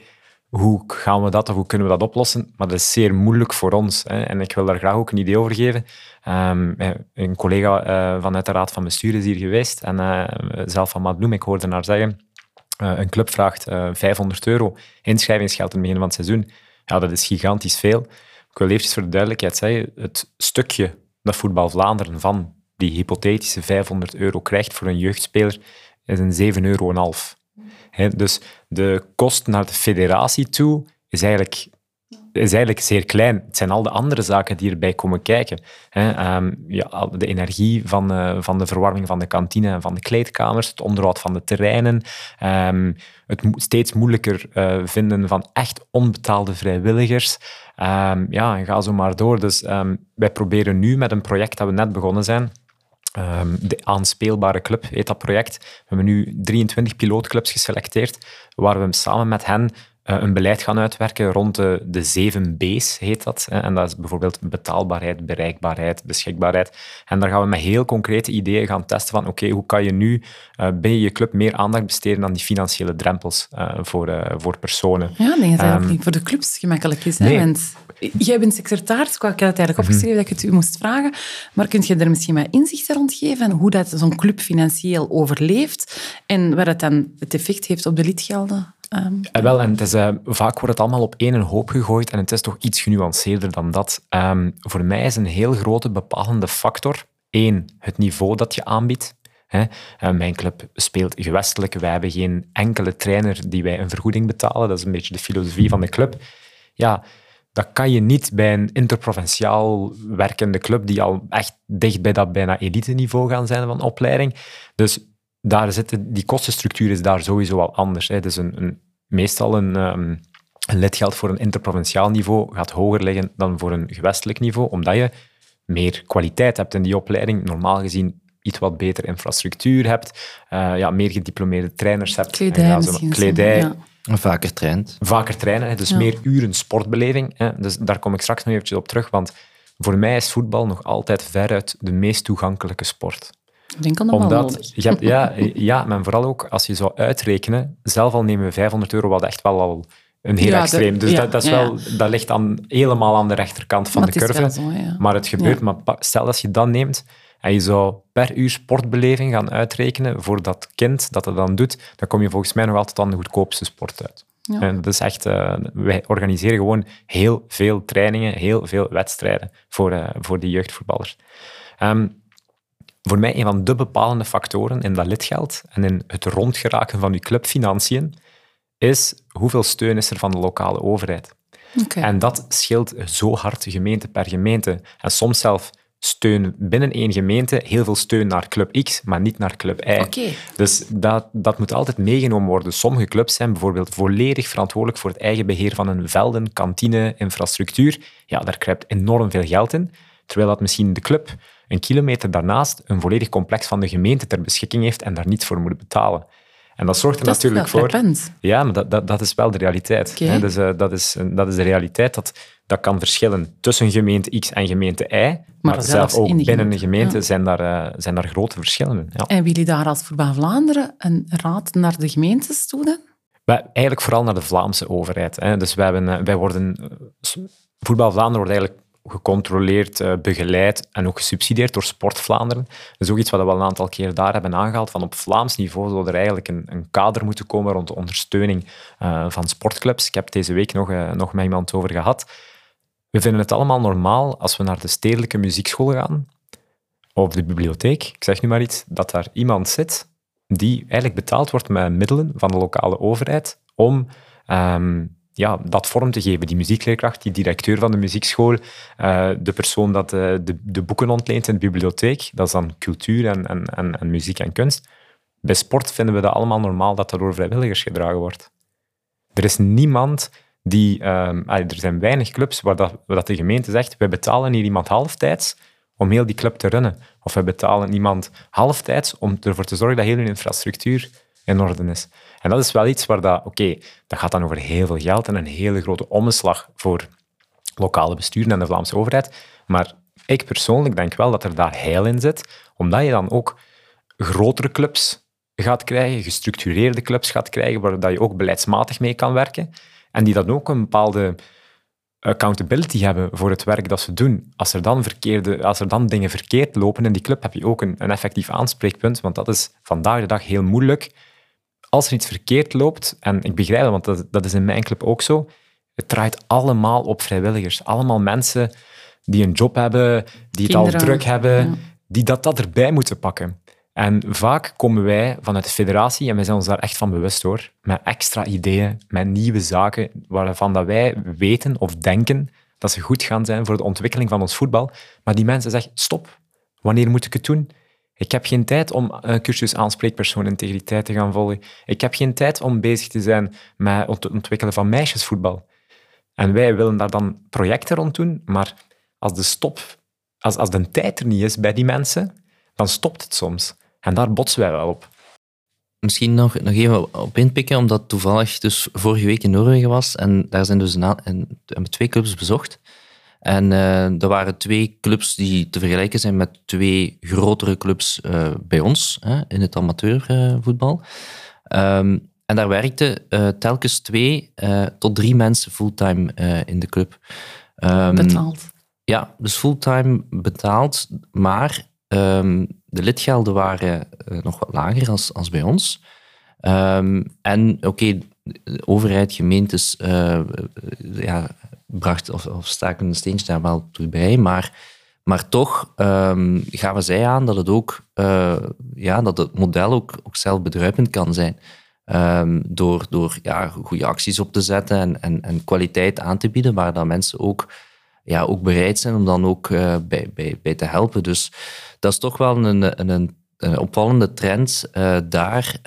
Speaker 2: hoe gaan we dat of hoe kunnen we dat oplossen? Maar dat is zeer moeilijk voor ons. Hè. En ik wil daar graag ook een idee over geven. Um, een collega uh, vanuit de raad van bestuur is hier geweest en uh, zelf van Maat ik hoorde haar zeggen, uh, een club vraagt 500 euro inschrijvingsgeld in het begin van het seizoen. Ja, dat is gigantisch veel. Ik wil eventjes voor de duidelijkheid zeggen, het stukje dat Voetbal Vlaanderen van die hypothetische 500 euro krijgt voor een jeugdspeler, is een 7,5 euro. dus de kost naar de federatie toe is eigenlijk is eigenlijk zeer klein. Het zijn al de andere zaken die erbij komen kijken. Ehm, ja, de energie van, uh, van de verwarming van de kantine en van de kleedkamers, het onderhoud van de terreinen, um, het steeds moeilijker uh, vinden van echt onbetaalde vrijwilligers. Um, ja, ga zo maar door. Dus wij proberen nu met een project dat we net begonnen zijn, de aanspeelbare club heet dat project. We hebben nu 23 pilootclubs geselecteerd, waar we samen met hen een beleid gaan uitwerken rond de, de zeven B's, heet dat. En dat is bijvoorbeeld betaalbaarheid, bereikbaarheid, beschikbaarheid. En daar gaan we met heel concrete ideeën gaan testen van oké, hoe kan je nu uh, binnen je club meer aandacht besteden aan die financiële drempels voor, voor personen.
Speaker 1: Ja, denk dat um, niet voor de clubs gemakkelijk is. Nee. Want jij bent secretaris, ik had het eigenlijk mhm. opgeschreven dat ik het u moest vragen, maar kun je er misschien wat inzichten rond geven hoe dat zo'n club financieel overleeft en wat het dan het effect heeft op de lidgelden?
Speaker 2: Um, wel, en het is, uh, vaak wordt het allemaal op één hoop gegooid en het is toch iets genuanceerder dan dat. Um, voor mij is een heel grote bepalende factor één, het niveau dat je aanbiedt. Hè. Uh, mijn club speelt gewestelijk. Wij hebben geen enkele trainer die wij een vergoeding betalen. Dat is een beetje de filosofie van de club. Ja, dat kan je niet bij een interprovinciaal werkende club die al echt dicht bij dat bijna elite-niveau gaan zijn van opleiding. Dus daar zitten, die kostenstructuur is daar sowieso al anders. Hè. Dus een, een, meestal een, um, een lidgeld voor een interprovinciaal niveau gaat hoger liggen dan voor een gewestelijk niveau, omdat je meer kwaliteit hebt in die opleiding. Normaal gezien iets wat beter infrastructuur hebt, uh, ja, meer gediplomeerde trainers hebt.
Speaker 1: Kledij, ja, zo,
Speaker 3: kledij. Ja. Vaker traint.
Speaker 2: Vaker trainen, dus meer uren sportbeleving. Hè. Dus daar kom ik straks nog eventjes op terug, want voor mij is voetbal nog altijd veruit de meest toegankelijke sport.
Speaker 1: Ik denk aan de Omdat,
Speaker 2: je hebt, ja, ja, maar vooral ook als je zou uitrekenen, zelf al nemen we 500 euro, wat echt wel al een heel extreem. dus dat, dat, is wel, dat ligt dan helemaal aan de rechterkant van de curve. maar het gebeurt. Maar stel dat je dat neemt en je zou per uur sportbeleving gaan uitrekenen voor dat kind dat het dan doet, dan kom je volgens mij nog altijd aan de goedkoopste sport uit. En dat is echt, uh, wij organiseren gewoon heel veel trainingen, heel veel wedstrijden voor, uh, voor die jeugdvoetballers. Um, voor mij een van de bepalende factoren in dat lidgeld en in het rondgeraken van je clubfinanciën is hoeveel steun is er van de lokale overheid. Okay. En dat scheelt zo hard gemeente per gemeente. En soms zelf steun binnen één gemeente, heel veel steun naar club X, maar niet naar club Y.
Speaker 1: Okay.
Speaker 2: Dus dat, dat moet altijd meegenomen worden. Sommige clubs zijn bijvoorbeeld volledig verantwoordelijk voor het eigen beheer van hun velden, kantine, infrastructuur. Ja, daar kruipt enorm veel geld in. Terwijl dat misschien de club een kilometer daarnaast een volledig complex van de gemeente ter beschikking heeft en daar niets voor moet betalen. En dat zorgt er
Speaker 1: dat
Speaker 2: natuurlijk voor. Ja, maar dat, dat, dat is wel de realiteit.
Speaker 1: Okay.
Speaker 2: Dus, uh, dat, is, dat is de realiteit. Dat, dat kan verschillen tussen gemeente X en gemeente Y. Maar, maar zelf ook binnen een gemeente ja. zijn, daar, uh, zijn daar grote verschillen. Ja.
Speaker 1: En willen daar als Voetbal Vlaanderen een raad naar de gemeentes toe dan?
Speaker 2: Wij, eigenlijk vooral naar de Vlaamse overheid. Hè. Dus wij, hebben, wij worden... Voetbal Vlaanderen wordt eigenlijk gecontroleerd, uh, begeleid en ook gesubsidieerd door Sport Vlaanderen. Dat is ook iets wat we al een aantal keer daar hebben aangehaald. Van op Vlaams niveau zou er eigenlijk een, een kader moeten komen rond de ondersteuning uh, van sportclubs. Ik heb deze week nog, uh, nog met iemand over gehad. We vinden het allemaal normaal als we naar de stedelijke muziekschool gaan of de bibliotheek, ik zeg nu maar iets, dat daar iemand zit die eigenlijk betaald wordt met middelen van de lokale overheid om um, ja, dat vorm te geven. Die muziekleerkracht, die directeur van de muziekschool, uh, de persoon dat uh, de, de, boeken ontleent in de bibliotheek, dat is dan cultuur en, en, en, en, muziek en kunst. Bij sport vinden we dat allemaal normaal dat dat door vrijwilligers gedragen wordt. Er is niemand die... Um, er zijn weinig clubs waar, dat, dat de gemeente zegt, wij betalen hier iemand halftijds om heel die club te runnen. Of wij betalen iemand halftijds om ervoor te zorgen dat heel hun infrastructuur in orde is. En dat is wel iets waar dat, oké, dat gaat dan over heel veel geld en een hele grote omslag voor lokale besturen en de Vlaamse overheid. Maar ik persoonlijk denk wel dat er daar heil in zit, omdat je dan ook grotere clubs gaat krijgen, gestructureerde clubs gaat krijgen, waar je ook beleidsmatig mee kan werken. En die dan ook een bepaalde accountability hebben voor het werk dat ze doen. Als er dan, verkeerde, als er dan dingen verkeerd lopen in die club, heb je ook een, een effectief aanspreekpunt, want dat is vandaag de dag heel moeilijk. Als er iets verkeerd loopt, en ik begrijp het, want dat, dat is in mijn club ook zo, het draait allemaal op vrijwilligers. Allemaal mensen die een job hebben, die het al druk hebben, die dat, dat erbij moeten pakken. En vaak komen wij vanuit de federatie, en wij zijn ons daar echt van bewust hoor, met extra ideeën, met nieuwe zaken, waarvan dat wij weten of denken dat ze goed gaan zijn voor de ontwikkeling van ons voetbal. Maar die mensen zeggen, stop, wanneer moet ik het doen? Ik heb geen tijd om een cursus aanspreekpersoon integriteit te gaan volgen. Ik heb geen tijd om bezig te zijn met het ontwikkelen van meisjesvoetbal. En wij willen daar dan projecten rond doen, maar als de stop, als, als de tijd er niet is bij die mensen, dan stopt het soms. En daar botsen wij wel op.
Speaker 3: Misschien nog, nog even op inpikken, omdat toevallig dus vorige week in Noorwegen was en daar zijn dus een, en, hebben twee clubs bezocht. En uh, er waren twee clubs die te vergelijken zijn met twee grotere clubs uh, bij ons hè, in het amateurvoetbal. Um, en daar werkten uh, telkens twee tot drie mensen fulltime in de club.
Speaker 1: Um, betaald.
Speaker 3: Ja, dus fulltime betaald, maar um, de lidgelden waren nog wat lager als, als bij ons. Um, en oké, okay, overheid, gemeentes ja, bracht of, staken een steentje daar wel toe bij, maar, maar toch um, gaven zij aan dat het ook uh, ja, dat het model ook, ook zelfbedruipend kan zijn. Um, door door ja, goede acties op te zetten en, en, kwaliteit aan te bieden, waar dan mensen ook, ja, ook bereid zijn om dan ook uh, bij, bij, bij te helpen. Dus dat is toch wel een, een, een opvallende trend uh, daar.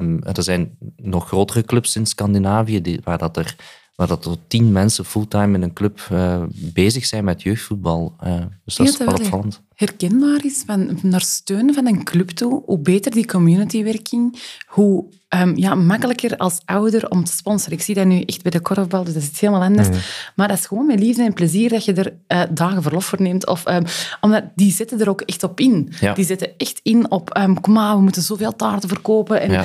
Speaker 3: Um, er zijn nog grotere clubs in Scandinavië die, waar dat er waar dat tot tien mensen fulltime in een club uh, bezig zijn met jeugdvoetbal. Uh, dus dat is wel opvallend.
Speaker 1: Herkenbaar is van naar steun van een club toe, hoe beter die communitywerking, hoe um, ja, makkelijker als ouder om te sponsoren. Ik zie dat nu echt bij de korfbal, dus dat is iets helemaal anders. Mm. Maar dat is gewoon met liefde en plezier dat je er uh, dagen verlof voor neemt. Of, um, omdat die zetten er ook echt op in. Ja. Die zetten echt in op, um, kom maar, we moeten zoveel taarten verkopen. En, ja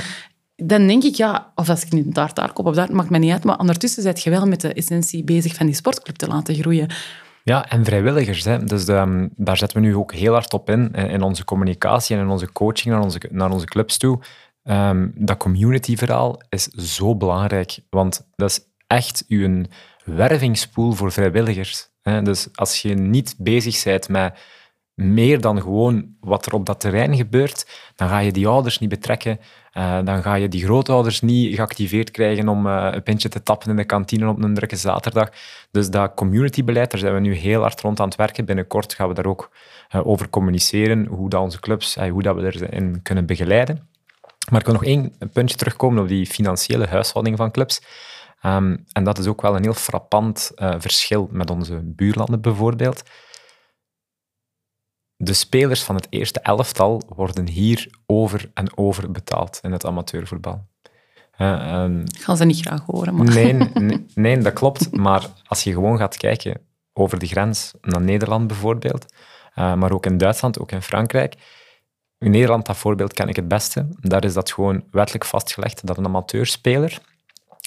Speaker 1: dan denk ik, ja, of als ik niet een taart koop, of dat maakt me niet uit, maar ondertussen zit je wel met de essentie bezig van die sportclub te laten groeien.
Speaker 2: Ja, en vrijwilligers. Hè. Dus um, daar zetten we nu ook heel hard op in, in onze communicatie en in onze coaching naar onze, naar onze clubs toe. Um, dat community-verhaal is zo belangrijk, want dat is echt uw wervingspool voor vrijwilligers. Hè. Dus als je niet bezig bent met meer dan gewoon wat er op dat terrein gebeurt, dan ga je die ouders niet betrekken. Uh, dan ga je die grootouders niet geactiveerd krijgen om uh, een pintje te tappen in de kantine op een drukke zaterdag. Dus dat communitybeleid, daar zijn we nu heel hard rond aan het werken. Binnenkort gaan we daar ook uh, over communiceren, hoe dat onze clubs, hoe dat we erin kunnen begeleiden. Maar ik wil nog één puntje terugkomen op die financiële huishouding van clubs. Um, en dat is ook wel een heel frappant verschil met onze buurlanden bijvoorbeeld de spelers van het eerste elftal worden hier over en over betaald in het amateurvoetbal.
Speaker 1: Uh, Gaan ze niet graag horen. Maar.
Speaker 2: Nee, nee, nee, dat klopt. Maar als je gewoon gaat kijken over de grens naar Nederland bijvoorbeeld, uh, maar ook in Duitsland, ook in Frankrijk. In Nederland, dat voorbeeld ken ik het beste. Daar is dat gewoon wettelijk vastgelegd dat een amateurspeler,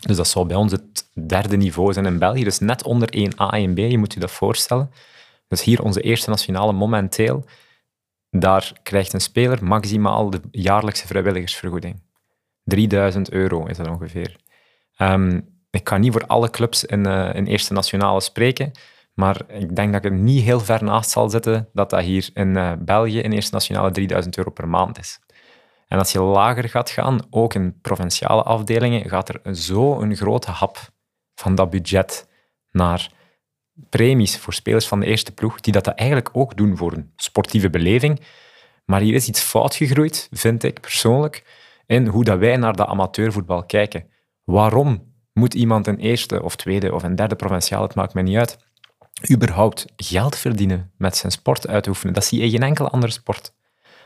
Speaker 2: dus dat zou bij ons het derde niveau zijn in België, dus net onder 1A en B, je moet je dat voorstellen, Dus hier onze eerste nationale momenteel, daar krijgt een speler maximaal de jaarlijkse vrijwilligersvergoeding. 3000 euro is dat ongeveer. Ehm, ik kan niet voor alle clubs in, in eerste nationale spreken, maar ik denk dat ik er niet heel ver naast zal zitten dat dat hier in uh, België in eerste nationale 3000 euro per maand is. En als je lager gaat gaan, ook in provinciale afdelingen, gaat er zo een grote hap van dat budget naar premies voor spelers van de eerste ploeg, die dat, dat eigenlijk ook doen voor een sportieve beleving. Maar hier is iets fout gegroeid, vind ik persoonlijk, in hoe dat wij naar de amateurvoetbal kijken. Waarom moet iemand een eerste of tweede of een derde provinciaal, het maakt mij niet uit, überhaupt geld verdienen met zijn sport uitoefenen? Dat zie je in geen enkele andere sport.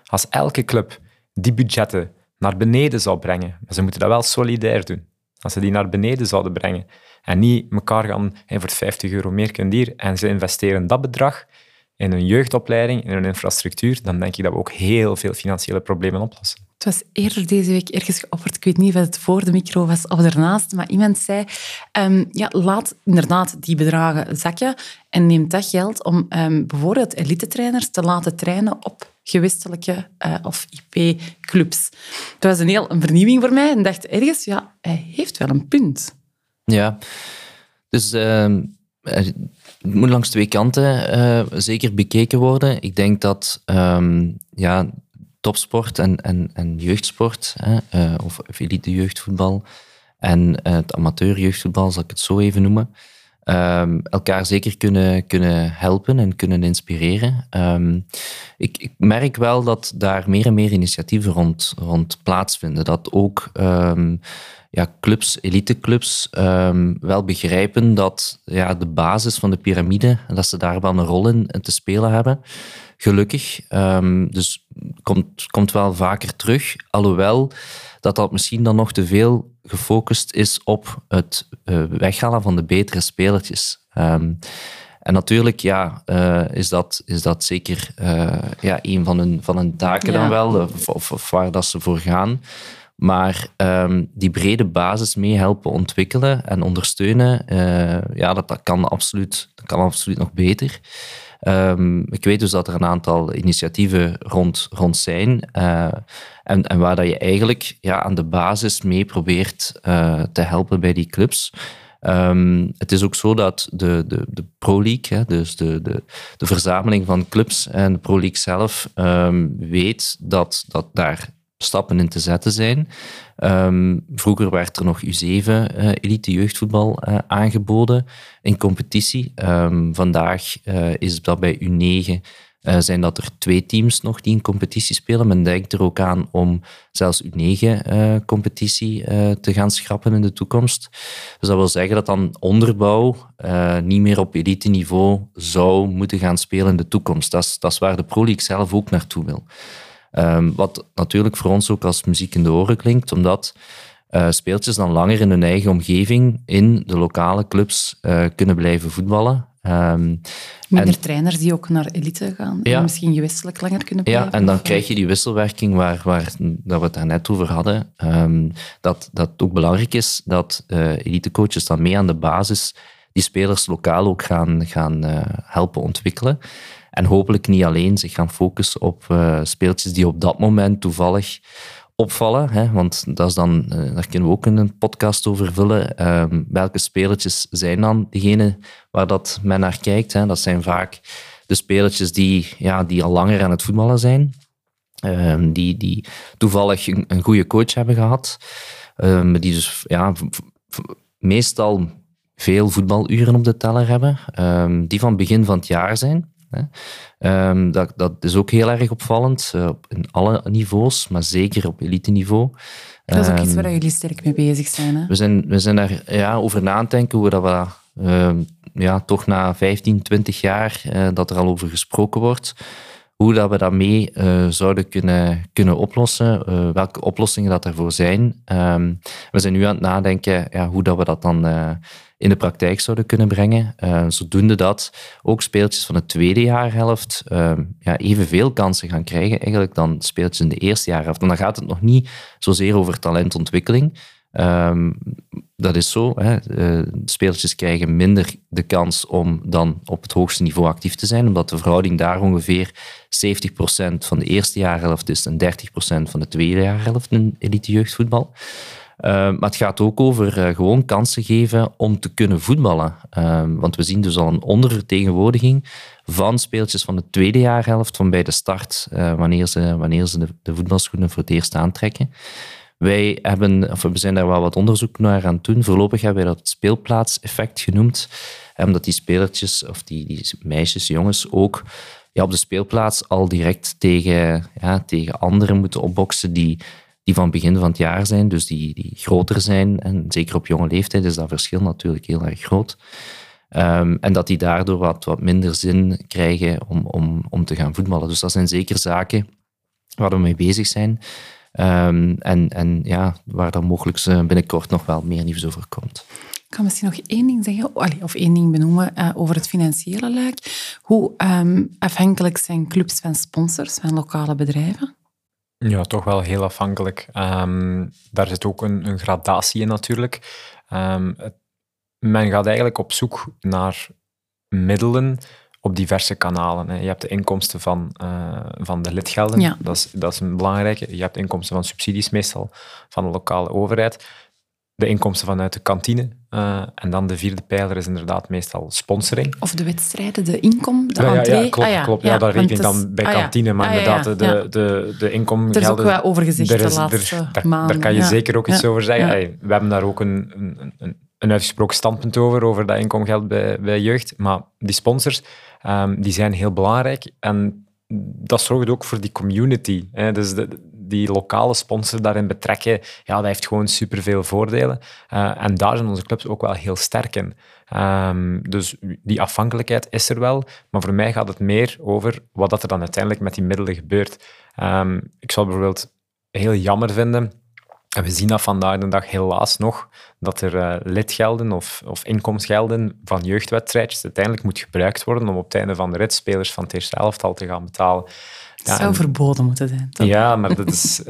Speaker 2: Als elke club die budgetten naar beneden zou brengen, ze moeten dat wel solidair doen, als ze die naar beneden zouden brengen en niet elkaar gaan hey, voor 50 euro meer kunnen hier en ze investeren dat bedrag in een jeugdopleiding, in een infrastructuur, dan denk ik dat we ook heel veel financiële problemen oplossen.
Speaker 1: Het was eerder deze week ergens geopperd, ik weet niet of het voor de micro was of ernaast, maar iemand zei, um, ja, laat inderdaad die bedragen zakken en neem dat geld om um, bijvoorbeeld elite-trainers te laten trainen op gewestelijke uh, of IP-clubs. Het was een heel een vernieuwing voor mij en dacht ergens, ja, hij heeft wel een punt.
Speaker 3: Ja, dus het moet langs twee kanten uh, zeker bekeken worden. Ik denk dat um, ja, topsport en, en, en jeugdsport, hè, uh, of elite jeugdvoetbal en het amateur jeugdvoetbal, zal ik het zo even noemen, um, elkaar zeker kunnen, kunnen helpen en kunnen inspireren. Um, ik, ik, merk wel dat daar meer en meer initiatieven rond, rond plaatsvinden. Dat ook um, ja, clubs, eliteclubs, wel begrijpen dat ja, de basis van de piramide, dat ze daar wel een rol in te spelen hebben. Gelukkig. Dus komt, komt wel vaker terug. Alhoewel dat dat misschien dan nog te veel gefocust is op het uh, weghalen van de betere spelertjes. Um, en natuurlijk ja, uh, is, dat, is dat zeker uh, ja, een van hun, van hun taken ja. dan wel, of, of, of, waar dat ze voor gaan. Maar um, die brede basis mee helpen ontwikkelen en ondersteunen, ja, dat, dat, kan absoluut, dat kan absoluut nog beter. Um, ik weet dus dat er een aantal initiatieven rond, rond zijn. Uh, en, en waar dat je eigenlijk ja, aan de basis mee probeert uh, te helpen bij die clubs. Um, het is ook zo dat de, de, de Pro League, hè, dus de, de, de verzameling van clubs en de Pro League zelf, um, weet dat, dat daar stappen in te zetten zijn. Um, vroeger werd er nog U7 uh, eh, elite jeugdvoetbal uh, aangeboden in competitie. Um, vandaag uh, is dat bij U9 zijn dat er twee teams nog die in competitie spelen. Men denkt er ook aan om zelfs U9-competitie te gaan schrappen in de toekomst. Dus dat wil zeggen dat dan onderbouw niet meer op elite niveau zou moeten gaan spelen in de toekomst. Dat is, dat is waar de Pro League zelf ook naartoe wil. Um, wat natuurlijk voor ons ook als muziek in de oren klinkt, omdat uh, speeltjes dan langer in hun eigen omgeving, in de lokale clubs, uh, kunnen blijven voetballen. Um,
Speaker 1: Minder en, trainers die ook naar elite gaan ja, en misschien gewisselijk langer kunnen blijven.
Speaker 3: Ja, en dan krijg je die wisselwerking waar, waar dat we het daarnet over hadden. Um, dat, dat ook belangrijk is dat uh, elitecoaches dan mee aan de basis die spelers lokaal ook gaan, gaan helpen ontwikkelen. En hopelijk niet alleen zich gaan focussen op uh, speeltjes die op dat moment toevallig opvallen. Hè? Want dat is dan, uh, daar kunnen we ook een podcast over vullen. Um, welke spelertjes zijn dan degene waar dat men naar kijkt? Hè? Dat zijn vaak de spelertjes die, ja, die al langer aan het voetballen zijn. Um, die, die toevallig een, een goede coach hebben gehad. Um, die dus ja, meestal veel voetbaluren op de teller hebben. die van begin van het jaar zijn. Um, dat, dat is ook heel erg opvallend, uh, in alle niveaus, maar zeker op elite-niveau.
Speaker 1: Dat is ook iets ehm, waar jullie sterk mee bezig zijn. Hè?
Speaker 3: We, zijn we zijn daar ja, over na denken hoe dat we uh, ja, toch na 15, 20 jaar uh, dat er al over gesproken wordt, hoe dat we dat mee uh, zouden kunnen, kunnen oplossen, welke oplossingen dat ervoor zijn. Um, we zijn nu aan het nadenken ja, hoe dat we dat dan in de praktijk zouden kunnen brengen. Uh, zodoende dat ook speeltjes van de tweede jaarhelft uh, ja, evenveel kansen gaan krijgen eigenlijk dan speeltjes in de eerste jaarhelft. En dan gaat het nog niet zozeer over talentontwikkeling. Um, dat is zo. Hè. Uh, spelertjes krijgen minder de kans om dan op het hoogste niveau actief te zijn, omdat de verhouding daar ongeveer 70% van de eerste jaarhelft is en 30% van de tweede jaarhelft in elite jeugdvoetbal. Uh, maar het gaat ook over uh, gewoon kansen geven om te kunnen voetballen. Uh, want we zien dus al een ondervertegenwoordiging van speeltjes van de tweede jaarhelft, van bij de start, wanneer ze, wanneer ze de, de voetbalschoenen voor het eerst aantrekken. Wij hebben, of we zijn daar wel wat onderzoek naar aan het doen. Voorlopig hebben wij dat speelplaatseffect genoemd. Omdat die spelertjes, of die, die meisjes, jongens, ook ja, op de speelplaats al direct tegen, ja, tegen anderen moeten opboksen die, die van begin van het jaar zijn, dus die, die groter zijn. En zeker op jonge leeftijd is dat verschil natuurlijk heel erg groot. Um, en dat die daardoor wat, wat minder zin krijgen om, om, om te gaan voetballen. Dus dat zijn zeker zaken waar we mee bezig zijn. Um, en, en ja, waar dan mogelijk binnenkort nog wel meer nieuws over komt.
Speaker 1: Ik kan misschien nog één ding zeggen, of één ding benoemen uh, over het financiële luik. Hoe um, afhankelijk zijn clubs van sponsors, van lokale bedrijven?
Speaker 2: Ja, toch wel heel afhankelijk. Um, daar zit ook een, een gradatie in natuurlijk. Het, men gaat eigenlijk op zoek naar middelen op diverse kanalen. Je hebt de inkomsten van, uh, van de lidgelden, ja. dat, is, dat is een belangrijke. Je hebt inkomsten van subsidies meestal van de lokale overheid. De inkomsten vanuit de kantine. Uh, en dan de vierde pijler is inderdaad meestal sponsoring.
Speaker 1: Of de wedstrijden, de inkom, de
Speaker 2: ja,
Speaker 1: entree.
Speaker 2: Ja, klopt. Ah, ja. klopt. Ja, dat reken ik dan bij ah, kantine. Maar inderdaad, de, de, de, de.
Speaker 1: Er is ook wel over gezegd de laatste
Speaker 2: er, daar,
Speaker 1: maanden.
Speaker 2: Daar kan je zeker ook iets over zeggen. we hebben daar ook een, een, een, een uitgesproken standpunt over, over dat inkomgeld bij, bij jeugd. Maar die sponsors, um, die zijn heel belangrijk. En dat zorgt ook voor die community. Hè. Dus de, die lokale sponsor daarin betrekken, ja, dat heeft gewoon superveel voordelen. Uh, en daar zijn onze clubs ook wel heel sterk in. Um, dus die afhankelijkheid is er wel, maar voor mij gaat het meer over wat dat er dan uiteindelijk met die middelen gebeurt. Um, ik zou bijvoorbeeld heel jammer vinden en we zien dat vandaag de dag helaas nog, dat er uh, lidgelden of, of inkomstgelden van jeugdwedstrijdjes uiteindelijk moet gebruikt worden om op het einde van de rit spelers van het eerste elftal te gaan betalen.
Speaker 1: Het ja, zou verboden moeten zijn, toch?
Speaker 2: Ja, maar dat is, uh,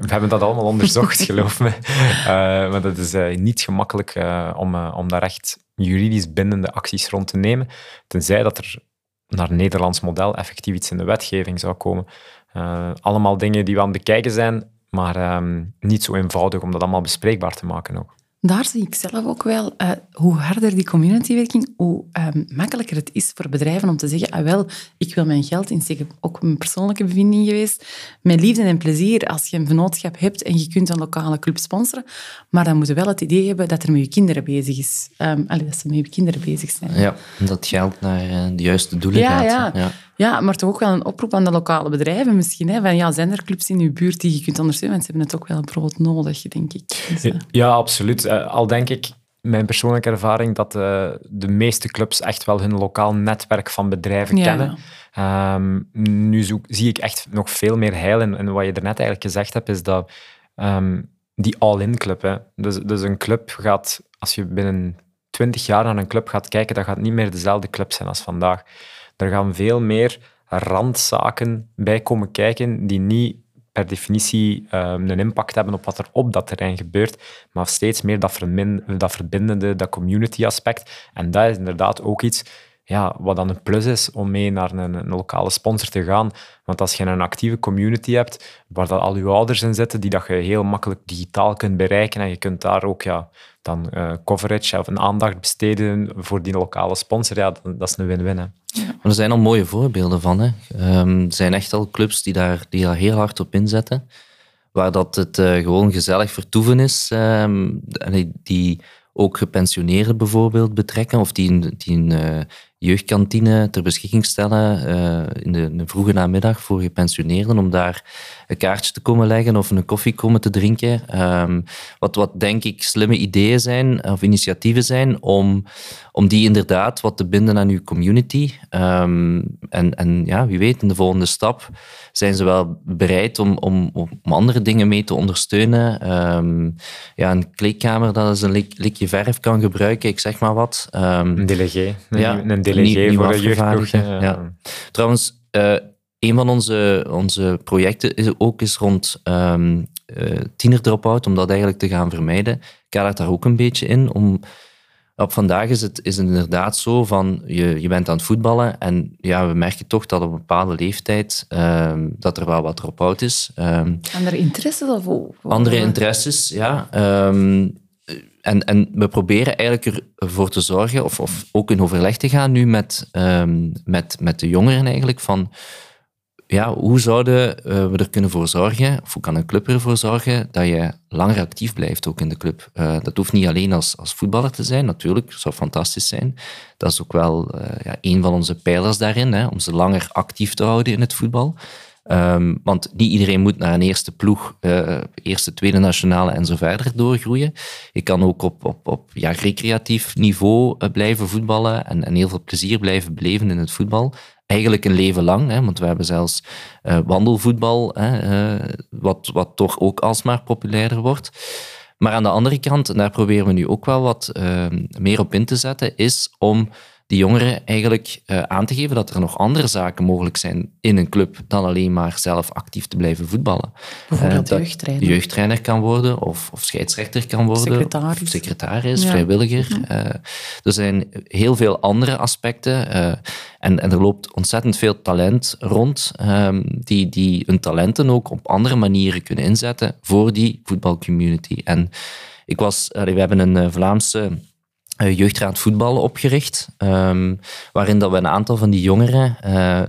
Speaker 2: we hebben dat allemaal onderzocht, geloof me. Uh, maar dat is niet gemakkelijk om, om daar echt juridisch bindende acties rond te nemen, tenzij dat er naar Nederlands model effectief iets in de wetgeving zou komen. allemaal dingen die we aan het bekijken zijn, maar um, niet zo eenvoudig om dat allemaal bespreekbaar te maken ook
Speaker 1: daar zie ik zelf ook wel uh, hoe harder die communitywerking, hoe um, makkelijker het is voor bedrijven om te zeggen, ah wel, ik wil mijn geld insteken. Ook een persoonlijke bevinding geweest. Met liefde en plezier, als je een vennootschap hebt en je kunt een lokale club sponsoren, maar dan moet je wel het idee hebben dat er met je kinderen bezig is. Um, allee, dat ze met je kinderen bezig zijn.
Speaker 3: Ja, dat geld naar uh, de juiste doelen gaat.
Speaker 1: Ja. ja. Ja, maar toch ook wel een oproep aan de lokale bedrijven misschien. Hè? Van, ja, zijn er clubs in uw buurt die je kunt ondersteunen? Want ze hebben het ook wel brood nodig, denk ik.
Speaker 2: Dus, uh... Ja, absoluut. Uh, al denk ik, mijn persoonlijke ervaring, dat uh, de meeste clubs echt wel hun lokaal netwerk van bedrijven ja. kennen. Um, nu zoek, zie ik echt nog veel meer heil in. En wat je er net eigenlijk gezegd hebt, is dat um, die all-in club. Hè. Dus, dus een club gaat, als je binnen 20 jaar naar een club gaat kijken, dat gaat niet meer dezelfde club zijn als vandaag. Er gaan veel meer randzaken bij komen kijken die niet per definitie um, een impact hebben op wat er op dat terrein gebeurt, maar steeds meer dat, dat verbindende, dat community aspect. En dat is inderdaad ook iets ja, wat dan een plus is om mee naar een, een, lokale sponsor te gaan. Want als je een actieve community hebt, waar dat al je ouders in zitten, die dat je heel makkelijk digitaal kunt bereiken en je kunt daar ook ja, dan uh, coverage of een aandacht besteden voor die lokale sponsor, ja, dat, dat is een win-win.
Speaker 3: Er zijn al mooie voorbeelden van. Hè. Um, er zijn echt al clubs die daar, die heel hard op inzetten, waar dat het uh, gewoon gezellig vertoeven is, um, die ook gepensioneerden bijvoorbeeld betrekken, of die, die een uh, jeugdkantine ter beschikking stellen uh, in, de, vroege namiddag voor gepensioneerden, om daar een kaartje te komen leggen of een koffie komen te drinken. Um, wat, wat denk ik slimme ideeën zijn, of initiatieven zijn, om, om die inderdaad wat te binden aan uw community. Um, en, en ja, wie weet, in de volgende stap zijn ze wel bereid om, om, om andere dingen mee te ondersteunen. Um, ja, een kleedkamer dat is een lik, likje verf kan gebruiken, ik zeg maar wat.
Speaker 2: Um, een delegé. Ja, een delegé voor een jeugdploeg.
Speaker 3: Ja. Trouwens, uh, een van onze, onze projecten is ook is rond um, uh, tiener drop-out, om dat eigenlijk te gaan vermijden. Ik daar ook een beetje in. Om, op vandaag is het, is het inderdaad zo van, je, je bent aan het voetballen en ja, we merken toch dat op een bepaalde leeftijd um, dat er wel wat drop-out is.
Speaker 1: Um, andere interesses? Of,
Speaker 3: andere interesses, ja. Um, en, en we proberen eigenlijk ervoor te zorgen, of, of ook in overleg te gaan nu met, met, met de jongeren eigenlijk, van ja, hoe zouden eh, we er kunnen voor zorgen, of hoe kan een club ervoor zorgen, dat je langer actief blijft ook in de club? Uh, dat hoeft niet alleen als, als voetballer te zijn, natuurlijk, zou fantastisch zijn. Dat is ook wel uh, ja, een van onze pijlers daarin, hè, om ze langer actief te houden in het voetbal. Um, want niet iedereen moet naar een eerste ploeg, eerste, tweede nationale en zo verder doorgroeien. Je kan ook op, op, op ja, recreatief niveau blijven voetballen en, en heel veel plezier blijven beleven in het voetbal eigenlijk een leven lang. Hè, want we hebben zelfs uh, wandelvoetbal, hè, uh, wat, wat toch ook alsmaar populairder wordt. Maar aan de andere kant, en daar proberen we nu ook wel wat uh, meer op in te zetten, is om die jongeren eigenlijk uh, aan te geven dat er nog andere zaken mogelijk zijn in een club dan alleen maar zelf actief te blijven voetballen.
Speaker 1: Bijvoorbeeld uh, jeugdtrainer.
Speaker 3: jeugdtrainer kan worden of, of scheidsrechter kan worden.
Speaker 1: Secretaris.
Speaker 3: Of secretaris, ja. vrijwilliger. Uh, er zijn heel veel andere aspecten en, en er loopt ontzettend veel talent rond um, die, die hun talenten ook op andere manieren kunnen inzetten voor die voetbalcommunity. En ik was, we hebben een Vlaamse jeugdraad voetbal opgericht, um, waarin dat we een aantal van die jongeren uh,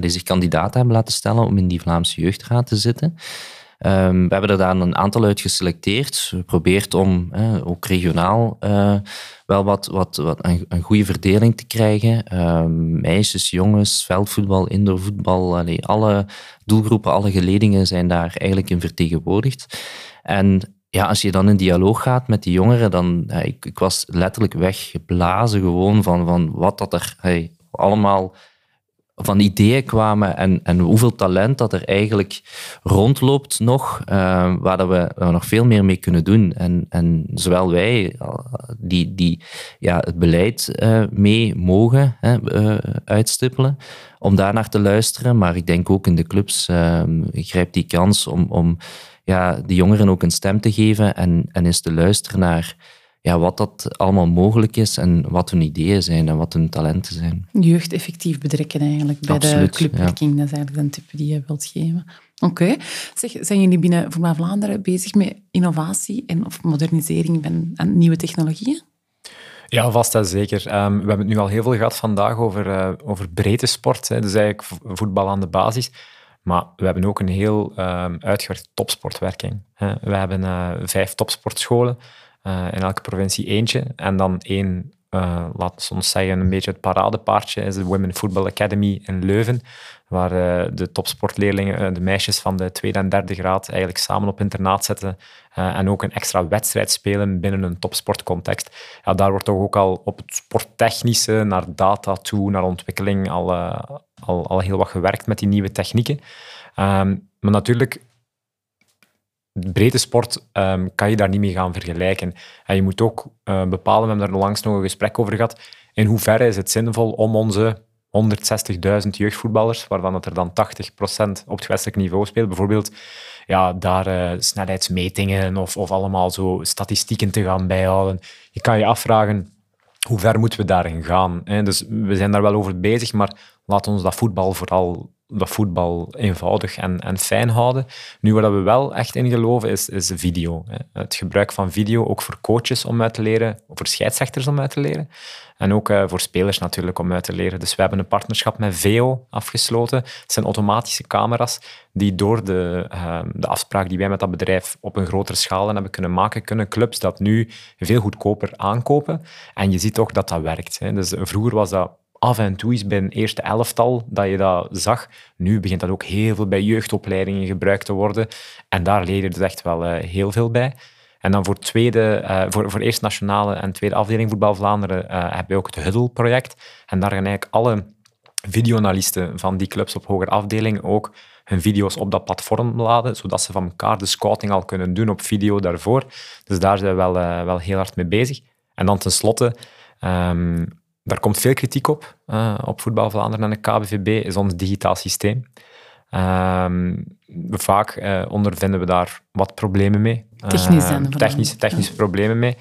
Speaker 3: die zich kandidaat hebben laten stellen om in die Vlaamse jeugdraad te zitten. Um, we hebben er daar een aantal uit geselecteerd. We probeert om ook regionaal wel wat, wat, wat een, goede verdeling te krijgen. Um, meisjes, jongens, veldvoetbal, indoorvoetbal, alle doelgroepen, alle geledingen zijn daar eigenlijk in vertegenwoordigd. En ja, als je dan in dialoog gaat met die jongeren, dan ik, ik was letterlijk weggeblazen gewoon van, van wat dat er allemaal van ideeën kwamen en, en hoeveel talent dat er eigenlijk rondloopt nog, uh, waar dat we, nog veel meer mee kunnen doen. En, en zowel wij, die, die ja, het beleid uh, mee mogen uh, uitstippelen, om daar naar te luisteren, maar ik denk ook in de clubs, ik grijp die kans om, om ja, de jongeren ook een stem te geven en, en eens te luisteren naar ja, wat dat allemaal mogelijk is en wat hun ideeën zijn en wat hun talenten zijn.
Speaker 1: Jeugd effectief betrekken eigenlijk bij
Speaker 3: Absoluut,
Speaker 1: de clubwerking.
Speaker 3: Ja.
Speaker 1: Dat is eigenlijk een tip die je wilt geven. Oké. Okay. Zijn jullie binnen Voetbal Vlaanderen bezig met innovatie en of modernisering van nieuwe technologieën?
Speaker 2: Ja, vast en zeker. Um, we hebben het nu al heel veel gehad vandaag over, uh, over breedte sport. Hè. Dus eigenlijk voetbal aan de basis. Maar we hebben ook een heel um, uitgewerkte topsportwerking. We hebben uh, vijf topsportscholen, uh, in elke provincie eentje. En dan één, uh, laten we ons zeggen, een beetje het paradepaardje is de Women Football Academy in Leuven, waar de topsportleerlingen, de meisjes van de tweede en derde graad, eigenlijk samen op internaat zetten en ook een extra wedstrijd spelen binnen een topsportcontext. Ja, daar wordt toch ook al op het sporttechnische, naar data toe, naar ontwikkeling, al, al, al heel wat gewerkt met die nieuwe technieken. Um, maar natuurlijk, breedte sport um, kan je daar niet mee gaan vergelijken. En je moet ook uh, bepalen, we hebben daar langs nog een gesprek over gehad, in hoeverre is het zinvol om onze 160.000 jeugdvoetballers, waarvan het er dan 80% op het westelijk niveau speelt, bijvoorbeeld ja, daar uh, snelheidsmetingen of, of allemaal zo statistieken te gaan bijhouden. Je kan je afvragen, hoe ver moeten we daarin gaan? Hè? Dus we zijn daar wel over bezig, maar laat ons dat voetbal vooral dat voetbal eenvoudig en, en fijn houden. Nu, waar we wel echt in geloven, is, is video. Hè. Het gebruik van video, ook voor coaches om uit te leren, voor scheidsrechters om uit te leren. En ook uh, voor spelers natuurlijk om uit te leren. Dus we hebben een partnerschap met Veo afgesloten. Het zijn automatische camera's die door de, uh, de afspraak die wij met dat bedrijf op een grotere schaal hebben kunnen maken, kunnen clubs dat nu veel goedkoper aankopen. En je ziet toch dat dat werkt. Hè. Dus vroeger was dat af en toe is bij een eerste elftal dat je dat zag. Nu begint dat ook heel veel bij jeugdopleidingen gebruikt te worden. En daar leer je dus echt wel uh, heel veel bij. En dan voor, tweede, uh, voor, voor eerst nationale en tweede afdeling Voetbal Vlaanderen uh, hebben we ook het Huddle-project. En daar gaan eigenlijk alle videoanalisten van die clubs op hoger afdeling ook hun video's op dat platform laden, zodat ze van elkaar de scouting al kunnen doen op video daarvoor. Dus daar zijn we wel, wel heel hard mee bezig. En dan tenslotte... Um, daar komt veel kritiek op, op Voetbal Vlaanderen en de KBVB, is ons digitaal systeem. Um, vaak uh, ondervinden we daar wat problemen mee.
Speaker 1: Technisch uh,
Speaker 2: technische, technische problemen mee.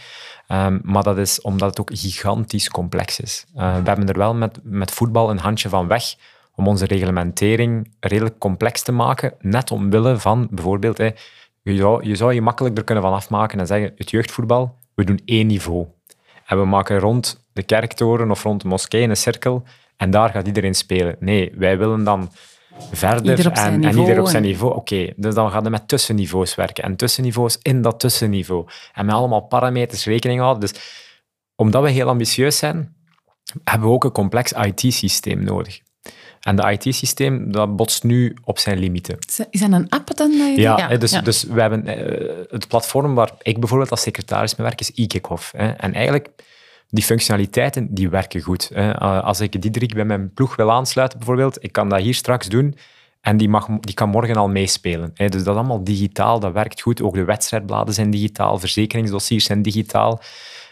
Speaker 2: Um, maar dat is omdat het ook gigantisch complex is. Uh, we hebben er wel met, met voetbal een handje van weg om onze reglementering redelijk complex te maken, net omwille van bijvoorbeeld, je, zou, je zou je makkelijk er kunnen van afmaken en zeggen, het jeugdvoetbal, we doen één niveau. En we maken rond de kerktoren of rond de moskee een cirkel en daar gaat iedereen spelen. Nee, wij willen dan verder en, en, ieder op zijn niveau. Oké, dus dan gaan we met tussenniveaus werken. En tussenniveaus in dat tussenniveau. En met allemaal parameters rekening houden. Dus omdat we heel ambitieus zijn, hebben we ook een complex IT-systeem nodig. En de IT-systeem dat botst nu op zijn limieten.
Speaker 1: Is dat een app dan?
Speaker 2: Ja, ja, dus, dus we hebben eh, het platform waar ik bijvoorbeeld als secretaris mee werk, is e-kickoff. En eigenlijk die functionaliteiten die werken goed. Als ik Diederik bij mijn ploeg wil aansluiten, bijvoorbeeld, ik kan dat hier straks doen en die, mag, die kan morgen al meespelen. Dus dat allemaal digitaal, dat werkt goed. Ook de wedstrijdbladen zijn digitaal, verzekeringsdossiers zijn digitaal.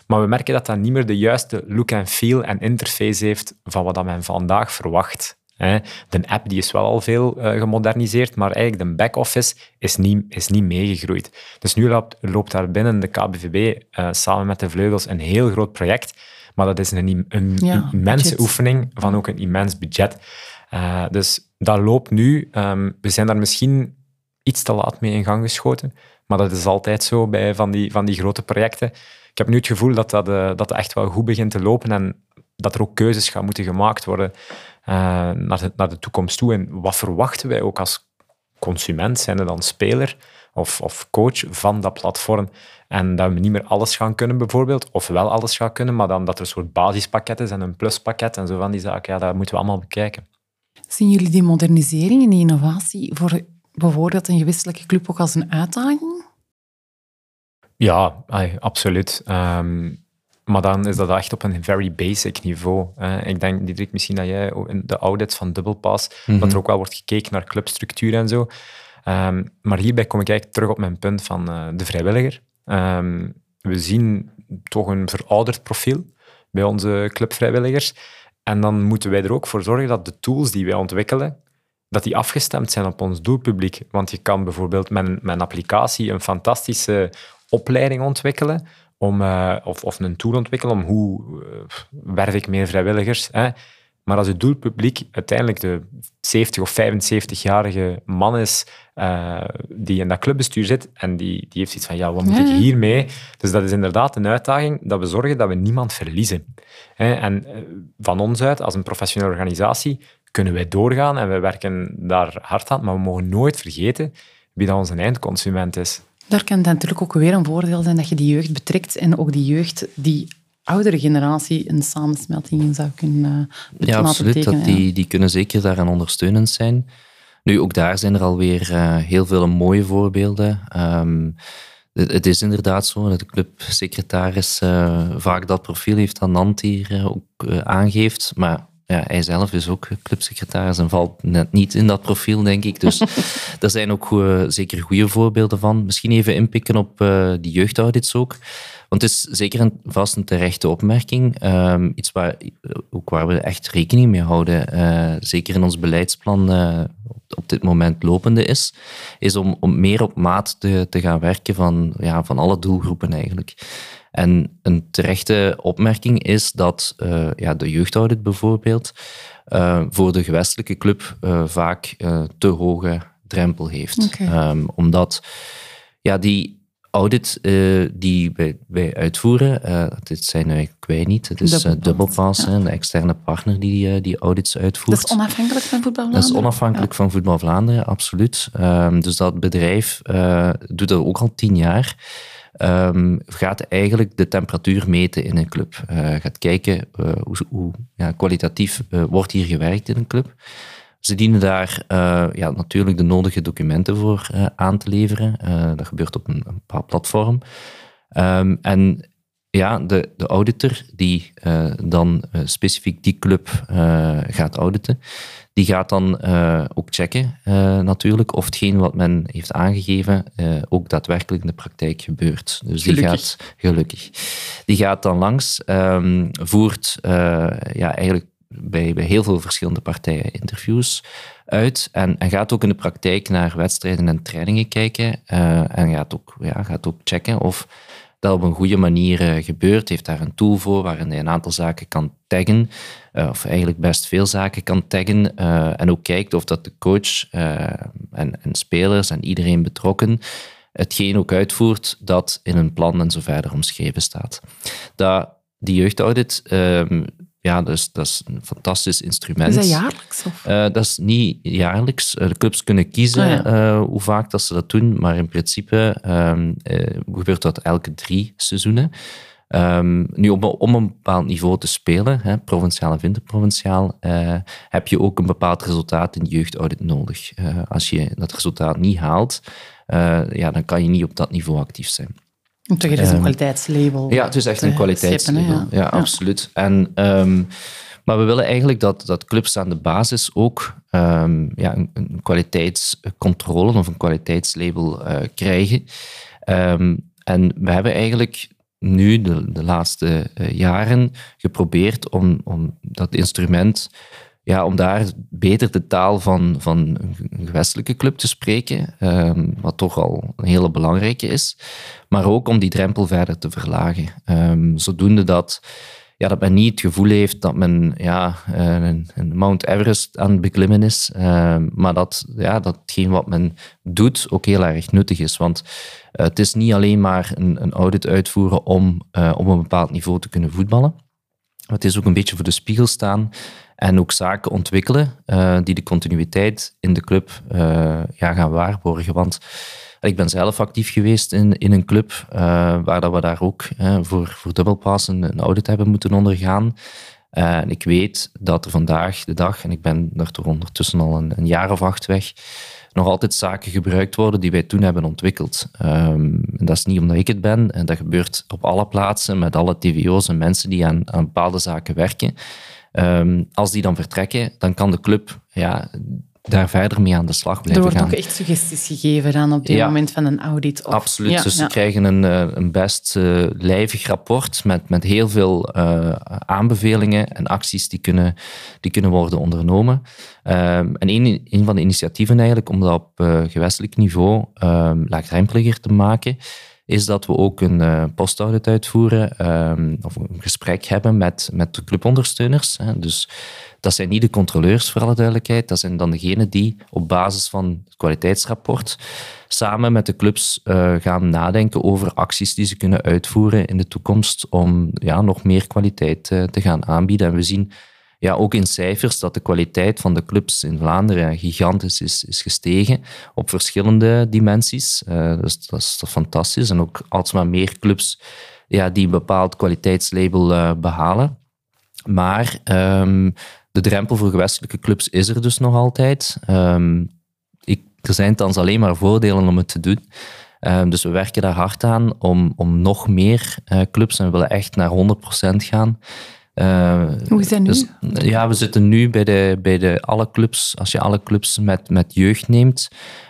Speaker 2: Maar we merken dat dat niet meer de juiste look en feel en interface heeft van wat men vandaag verwacht. De app die is wel al veel uh, gemoderniseerd, maar eigenlijk de back-office is niet, is niet meegegroeid. Dus nu loopt, loopt daar binnen de KBVB eh, samen met de Vleugels een heel groot project, maar dat is een, een immense oefening van ook een immens budget. Uh, dus dat loopt nu. Um, we zijn daar misschien iets te laat mee in gang geschoten, maar dat is altijd zo bij van die, van die grote projecten. Ik heb nu het gevoel dat dat, uh, dat echt wel goed begint te lopen en dat er ook keuzes gaan moeten gemaakt worden. Eh, naar, de, naar de toekomst toe. En wat verwachten wij ook als consument, zijn er dan speler of, of coach van dat platform? En dat we niet meer alles gaan kunnen, bijvoorbeeld, of wel alles gaan kunnen, maar dan dat er een soort basispakket is en een pluspakket en zo van die zaken. Ja, dat moeten we allemaal bekijken.
Speaker 1: Zien jullie die modernisering en die innovatie voor bijvoorbeeld een gewestelijke club ook als een uitdaging?
Speaker 2: Ja, absoluut. Um, maar dan is dat echt op een very basic niveau. ik denk, Diederik, misschien dat jij in de audits van Dubbelpass, mm dat er ook wel wordt gekeken naar clubstructuur en zo. Um, maar hierbij kom ik eigenlijk terug op mijn punt van uh, de vrijwilliger. Um, we zien toch een verouderd profiel bij onze clubvrijwilligers. En dan moeten wij er ook voor zorgen dat de tools die wij ontwikkelen, dat die afgestemd zijn op ons doelpubliek. Want je kan bijvoorbeeld met een, met een applicatie een fantastische opleiding ontwikkelen, om, uh, of, of een tool ontwikkelen om hoe uh, werf ik meer vrijwilligers. Hè? Maar als het doelpubliek uiteindelijk de 70 of 75-jarige man is uh, die in dat clubbestuur zit en die, die heeft iets van, ja, wat moet ik hiermee? Dus dat is inderdaad een uitdaging dat we zorgen dat we niemand verliezen. Hè? En van ons uit, als een professionele organisatie, kunnen wij doorgaan en wij werken daar hard aan, maar we mogen nooit vergeten wie dat onze eindconsument is.
Speaker 1: Daar kan het natuurlijk ook weer een voordeel zijn dat je die jeugd betrekt en ook die jeugd, die oudere generatie, een samensmelting in zou kunnen
Speaker 3: uh, Ja, absoluut. Dat die, die kunnen zeker daaraan ondersteunend zijn. Nu, ook daar zijn er alweer uh, heel veel mooie voorbeelden. Ehm, het, is inderdaad zo dat de clubsecretaris uh, vaak dat profiel heeft dat Nant hier ook aangeeft. Maar ja, hij zelf is ook clubsecretaris en valt net niet in dat profiel, denk ik. Dus daar zijn ook zeker goede voorbeelden van. Misschien even inpikken op uh, die jeugdaudits ook. Want het is zeker een, vast een terechte opmerking. Ehm, iets waar, ook waar we echt rekening mee houden, uh, zeker in ons beleidsplan uh, op dit moment lopende is, is om, om meer op maat te, te gaan werken van, ja, van alle doelgroepen eigenlijk. En een terechte opmerking is dat uh, ja, de jeugdaudit bijvoorbeeld uh, voor de gewestelijke club uh, vaak te hoge drempel heeft. Okay. Um, omdat ja, die audit die wij, wij uitvoeren, dit zijn eigenlijk wij niet, het is Dubbelpass, ja. een externe partner die die audits uitvoert.
Speaker 1: Dat is onafhankelijk van Voetbal Vlaanderen?
Speaker 3: Dat is onafhankelijk ja. van Voetbal Vlaanderen, absoluut. Um, dus dat bedrijf doet dat ook al tien jaar um, gaat eigenlijk de temperatuur meten in een club. Uh, gaat kijken uh, hoe, hoe ja, kwalitatief uh, wordt hier gewerkt in een club. Ze dienen daar ja, natuurlijk de nodige documenten voor aan te leveren. dat gebeurt op een, een bepaald platform. Um, en ja, de, de auditor die dan specifiek die club gaat auditen, Die gaat dan ook checken natuurlijk of hetgeen wat men heeft aangegeven ook daadwerkelijk in de praktijk gebeurt. Dus die gaat, gelukkig, die gaat dan langs, um, voert ja, eigenlijk bij, bij heel veel verschillende partijen interviews uit en, en gaat ook in de praktijk naar wedstrijden en trainingen kijken en gaat ook, ja, gaat ook checken of dat op een goede manier uh, gebeurt. Heeft daar een tool voor waarin hij een aantal zaken kan taggen, uh, of eigenlijk best veel zaken kan taggen en ook kijkt of dat de coach en, en spelers en iedereen betrokken hetgeen ook uitvoert dat in een plan en zo verder omschreven staat. Dat die jeugdaudit um, ja, dus, dat is een fantastisch instrument.
Speaker 1: Is dat jaarlijks? Of?
Speaker 3: Uh, dat is niet jaarlijks. Uh, de clubs kunnen kiezen ah, uh, hoe vaak dat ze dat doen, maar in principe um, gebeurt dat elke drie seizoenen. Um, nu, om, om, een bepaald niveau te spelen, hè, provinciaal en interprovinciaal, heb je ook een bepaald resultaat in de jeugdaudit nodig. als je dat resultaat niet haalt, ja, dan kan je niet op dat niveau actief zijn.
Speaker 1: Toch, er is een kwaliteitslabel.
Speaker 3: Ja, het is echt een kwaliteitslabel. ja. absoluut. En, um, maar we willen eigenlijk dat, dat clubs aan de basis ook um, ja, een, een, kwaliteitscontrole of een kwaliteitslabel uh, krijgen. En we hebben eigenlijk nu de, de laatste uh, jaren geprobeerd om, om dat instrument ja, om daar beter de taal van, van een gewestelijke club te spreken, ehm, wat toch al een hele belangrijke is, maar ook om die drempel verder te verlagen. Um, zodoende dat, ja, dat men niet het gevoel heeft dat men ja, een, een Mount Everest aan het beklimmen is, ehm, maar dat, ja, dat wat men doet ook heel erg nuttig is. Want uh, het is niet alleen maar een, audit uitvoeren om uh, op een bepaald niveau te kunnen voetballen. Het is ook een beetje voor de spiegel staan en ook zaken ontwikkelen uh, die de continuïteit in de club uh, ja, gaan waarborgen. Want ik ben zelf actief geweest in, in een club uh, waar dat we daar ook voor, voor een, audit hebben moeten ondergaan. en ik weet dat er vandaag de dag, en ik ben toch ondertussen al een, jaar of acht weg, nog altijd zaken gebruikt worden die wij toen hebben ontwikkeld. Um, en dat is niet omdat ik het ben, en dat gebeurt op alle plaatsen met alle TVO's en mensen die aan bepaalde zaken werken. Um, als die dan vertrekken, dan kan de club ja, daar verder mee aan de slag blijven
Speaker 1: gaan. Er
Speaker 3: wordt
Speaker 1: ook echt suggesties gegeven dan op dit moment van een audit.
Speaker 3: Of... Absoluut. dus ze krijgen een, eh, een best uh, lijvig rapport met, met heel veel uh, aanbevelingen en acties die kunnen, die kunnen worden ondernomen. Um, en een, een van de initiatieven eigenlijk om dat op gewestelijk niveau um, laagdrempeliger te maken, is dat we ook een uh, postaudit uitvoeren um, of een gesprek hebben met, met de clubondersteuners. Hè. Dus dat zijn niet de controleurs, voor alle duidelijkheid. Dat zijn dan degenen die op basis van het kwaliteitsrapport samen met de clubs uh, gaan nadenken over acties die ze kunnen uitvoeren in de toekomst om ja, nog meer kwaliteit uh, te gaan aanbieden. En we zien ja, ook in cijfers dat de kwaliteit van de clubs in Vlaanderen gigantisch is, is gestegen op verschillende dimensies. Uh, dus dat is, fantastisch. En ook alsmaar meer clubs ja, die een bepaald kwaliteitslabel uh, behalen. Maar um, de drempel voor gewestelijke clubs is er dus nog altijd. Um, ik, er zijn thans alleen maar voordelen om het te doen. Um, dus we werken daar hard aan om, om nog meer uh, clubs, en we willen echt naar 100% gaan,
Speaker 1: uh, Hoe is dat nu? Dus,
Speaker 3: ja, we zitten nu bij, de, bij de alle clubs. Als je alle clubs met, met jeugd neemt,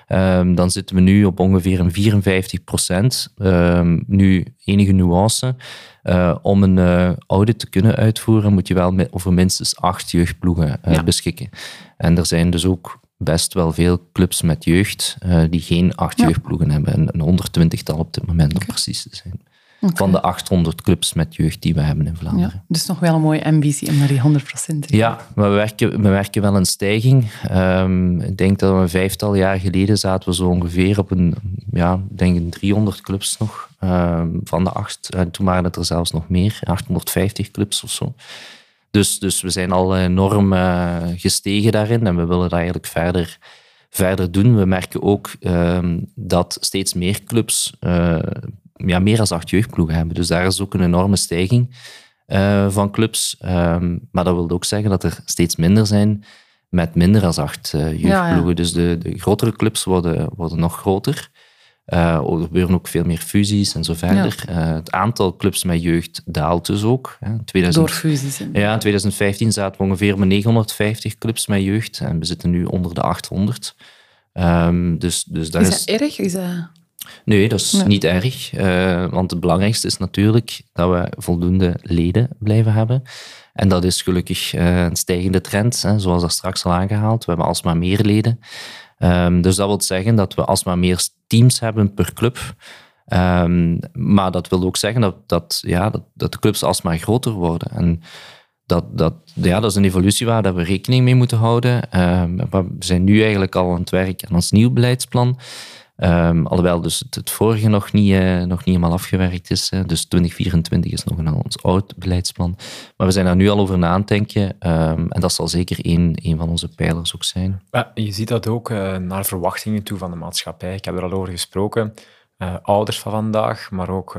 Speaker 3: um, dan zitten we nu op ongeveer een 54 procent. Um, nu, enige nuance. Uh, om een uh, audit te kunnen uitvoeren, moet je wel met, over minstens acht jeugdploegen ja. beschikken. En er zijn dus ook best wel veel clubs met jeugd die geen acht ja. jeugdploegen hebben. Een, een honderdtwintigtal op dit moment, om precies te zijn van de 800 clubs met jeugd die we hebben in Vlaanderen. Ja,
Speaker 1: dus nog wel een mooie ambitie om naar die 100% te.
Speaker 3: Ja, maar we werken, we werken wel een stijging. Um, ik denk dat we een vijftal jaar geleden zaten we zo ongeveer op een, ja, denk een 300 clubs nog um, van de acht. En toen waren het er zelfs nog meer, 850 clubs of zo. Dus, dus we zijn al enorm uh, gestegen daarin en we willen dat eigenlijk verder verder doen. We merken ook um, dat steeds meer clubs uh, ja, meer dan acht jeugdploegen hebben. Dus daar is ook een enorme stijging uh, van clubs. Um, maar dat wil ook zeggen dat er steeds minder zijn met minder dan acht uh, jeugdploegen. Ja, ja. Dus de, de, grotere clubs worden, worden nog groter. Uh, er gebeuren ook veel meer fusies en zo verder. het aantal clubs met jeugd daalt dus ook. Hè.
Speaker 1: 2000, Door fusies.
Speaker 3: Ja, in 2015 zaten we ongeveer met 950 clubs met jeugd en we zitten nu onder de 800. Um, dus, dus dat
Speaker 1: is dat erg? Is dat...
Speaker 3: Nee, dat is niet erg. Uh, want het belangrijkste is natuurlijk dat we voldoende leden blijven hebben. En dat is gelukkig uh, een stijgende trend, hè, zoals dat straks al aangehaald. We hebben alsmaar meer leden. Um, dus dat wil zeggen dat we alsmaar meer teams hebben per club. Um, maar dat wil ook zeggen dat, dat, ja, dat, dat de clubs alsmaar groter worden. En dat, dat, ja, dat is een evolutie waar dat we rekening mee moeten houden. Um, we zijn nu eigenlijk al aan het werk aan ons nieuw beleidsplan. Um, alhoewel dus het, vorige nog niet, uh, nog niet helemaal afgewerkt is. Hè. Dus 2024 is nog een ons oud beleidsplan. Maar we zijn daar nu al over na aan het denken. Um, en dat zal zeker één, één van onze pijlers ook zijn.
Speaker 2: Ja, je ziet dat ook uh, naar verwachtingen toe van de maatschappij. Ik heb er al over gesproken. Uh, ouders van vandaag, maar ook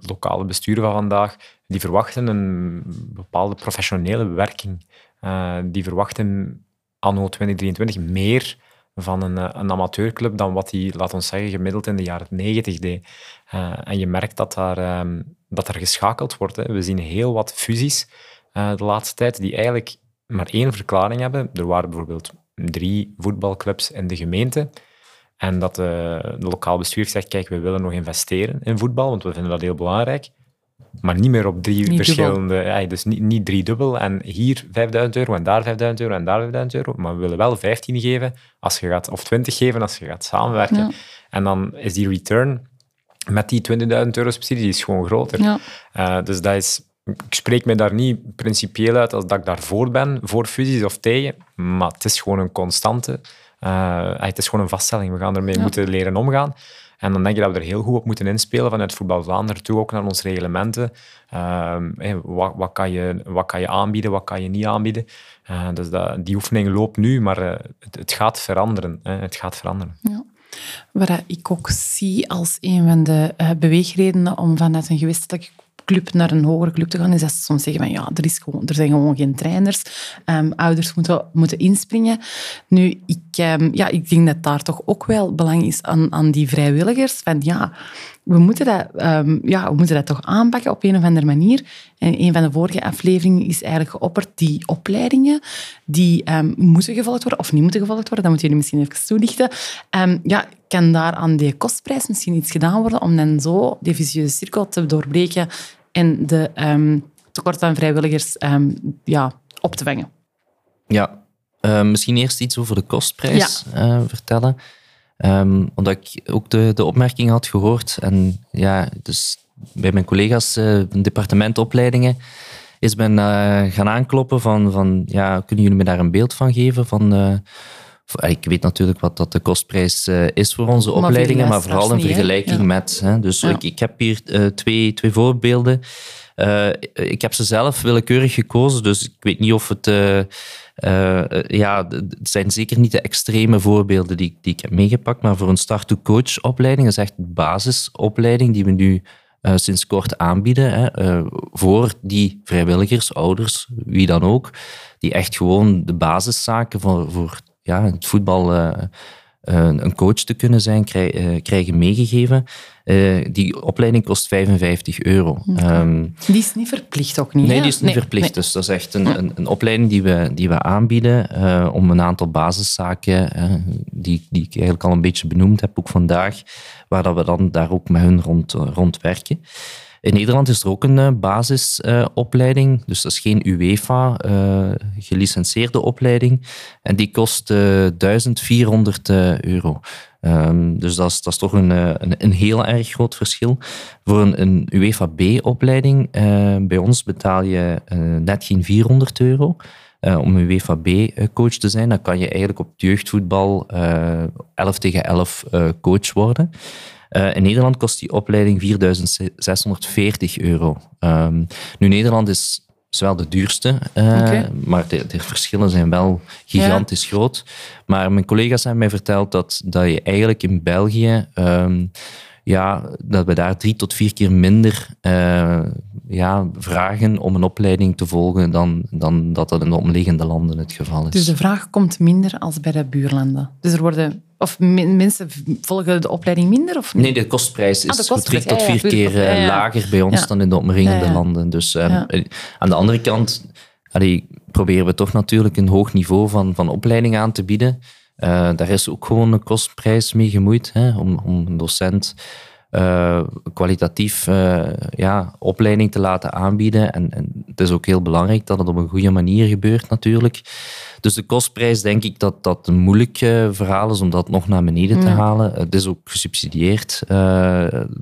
Speaker 2: lokale besturen van vandaag, die verwachten een bepaalde professionele werking. die verwachten anno 2023 meer van een, eh, een amateurclub dan wat hij, laat ons zeggen, gemiddeld in de jaren 90 deed. Uh, en je merkt dat, daar, um, dat er geschakeld wordt. Hè. We zien heel wat fusies uh, de laatste tijd die eigenlijk maar één verklaring hebben. Er waren bijvoorbeeld drie voetbalclubs in de gemeente. En dat de, de lokaal bestuur zegt, kijk, we willen nog investeren in voetbal, want we vinden dat heel belangrijk. Maar niet meer op drie verschillende... Ja, dus niet, niet drie dubbel en hier 5000 euro en daar 5000 euro en daar 5000 euro. Maar we willen wel 15 geven als je gaat, of 20 geven als je gaat samenwerken. En dan is die return met die 20.000 euro subsidie is gewoon groter. Ja. Uh, dus dat is... Ik spreek me daar niet principieel uit als dat ik daarvoor ben, voor fusies of tegen. Maar het is gewoon een constante. Uh, het is gewoon een vaststelling. We gaan ermee moeten leren omgaan. En dan denk je dat we er heel goed op moeten inspelen vanuit Voetbal Vlaanderen toe, ook naar onze reglementen. Uh, wat, wat, kan je, wat kan je aanbieden, wat kan je niet aanbieden. Uh, dus dat, die oefening loopt nu, maar uh, het, gaat veranderen. Hè. Het gaat veranderen. Ja.
Speaker 1: Wat ik ook zie als een van de uh, beweegredenen om vanuit een gewestelijke club naar een hogere club te gaan, is dat ze soms zeggen van ja, er, is gewoon, er zijn gewoon geen trainers. Um, ouders moeten, moeten inspringen. Nu, ik, um, ja, ik denk dat daar toch ook wel belang is aan, aan die vrijwilligers. Van ja, we moeten, dat, um, ja, we moeten dat toch aanpakken op een of andere manier. En een van de vorige afleveringen is eigenlijk geopperd die opleidingen die moeten gevolgd worden of niet moeten gevolgd worden. Dat moeten jullie misschien even toelichten. ja, kan daar aan die kostprijs misschien iets gedaan worden om dan zo die vicieuze cirkel te doorbreken en de tekort aan vrijwilligers ja, op te vangen.
Speaker 3: Ja, uh, misschien eerst iets over de kostprijs ja. uh, vertellen. Um, omdat ik ook de, de opmerking had gehoord. En ja, dus bij mijn collega's uh, van departement opleidingen is men gaan aankloppen van, van ja, kunnen jullie me daar een beeld van geven van ik weet natuurlijk wat dat de kostprijs eh, is voor onze opleidingen, maar vooral in vergelijking met. Hè. Dus ik, ik, heb hier twee, twee voorbeelden. Ik heb ze zelf willekeurig gekozen, dus ik weet niet of het. Ja, het zijn zeker niet de extreme voorbeelden die, die ik heb meegepakt, maar voor een start-to-coach opleiding, dat is echt de basisopleiding die we nu sinds kort aanbieden. Hè, voor die vrijwilligers, ouders, wie dan ook, die echt gewoon de basiszaken voor, voor ja, het voetbal een coach te kunnen zijn, uh, krijgen meegegeven. die opleiding kost 55 euro.
Speaker 1: Um, die is niet verplicht ook niet?
Speaker 3: Nee, die is niet verplicht. Dus dat is echt een, een, een, opleiding die we, die we aanbieden om een aantal basiszaken, die, die ik eigenlijk al een beetje benoemd heb, ook vandaag, waar dat we dan daar ook met hun rond, rond werken. In Nederland is er ook een uh, basisopleiding, dus dat is geen UEFA uh, gelicenseerde opleiding. En die kost 1400 eh, euro. Um, dus dat is, dat is toch een, een, heel erg groot verschil. Voor een, een UEFA B-opleiding bij ons betaal je net geen 400 euro. Om een UEFA B-coach te zijn, dan kan je eigenlijk op jeugdvoetbal uh, 11 tegen 11 uh, coach worden. Uh, in Nederland kost die opleiding 4.640 euro. Um, nu, Nederland is, is wel de duurste, uh, maar de, de, verschillen zijn wel gigantisch groot. Maar mijn collega's hebben mij verteld dat, dat je eigenlijk in België... Um, ja, dat we daar drie tot vier keer minder uh, ja, vragen om een opleiding te volgen dan, dan dat dat in de omliggende landen het geval is.
Speaker 1: Dus de vraag komt minder als bij de buurlanden? Dus er worden... Of mensen volgen de opleiding minder? Of
Speaker 3: Nee, de kostprijs is ah, drie tot vier keer eh, lager bij ons dan in de omringende landen. Dus um, aan de andere kant allee, proberen we toch natuurlijk een hoog niveau van, van opleiding aan te bieden. Uh, daar is ook gewoon een kostprijs mee gemoeid hè, om, om een docent uh, kwalitatief uh, ja, opleiding te laten aanbieden. En, en, het is ook heel belangrijk dat het op een goede manier gebeurt natuurlijk. Dus de kostprijs denk ik dat dat een moeilijk verhaal is om dat nog naar beneden te halen. Het is ook gesubsidieerd.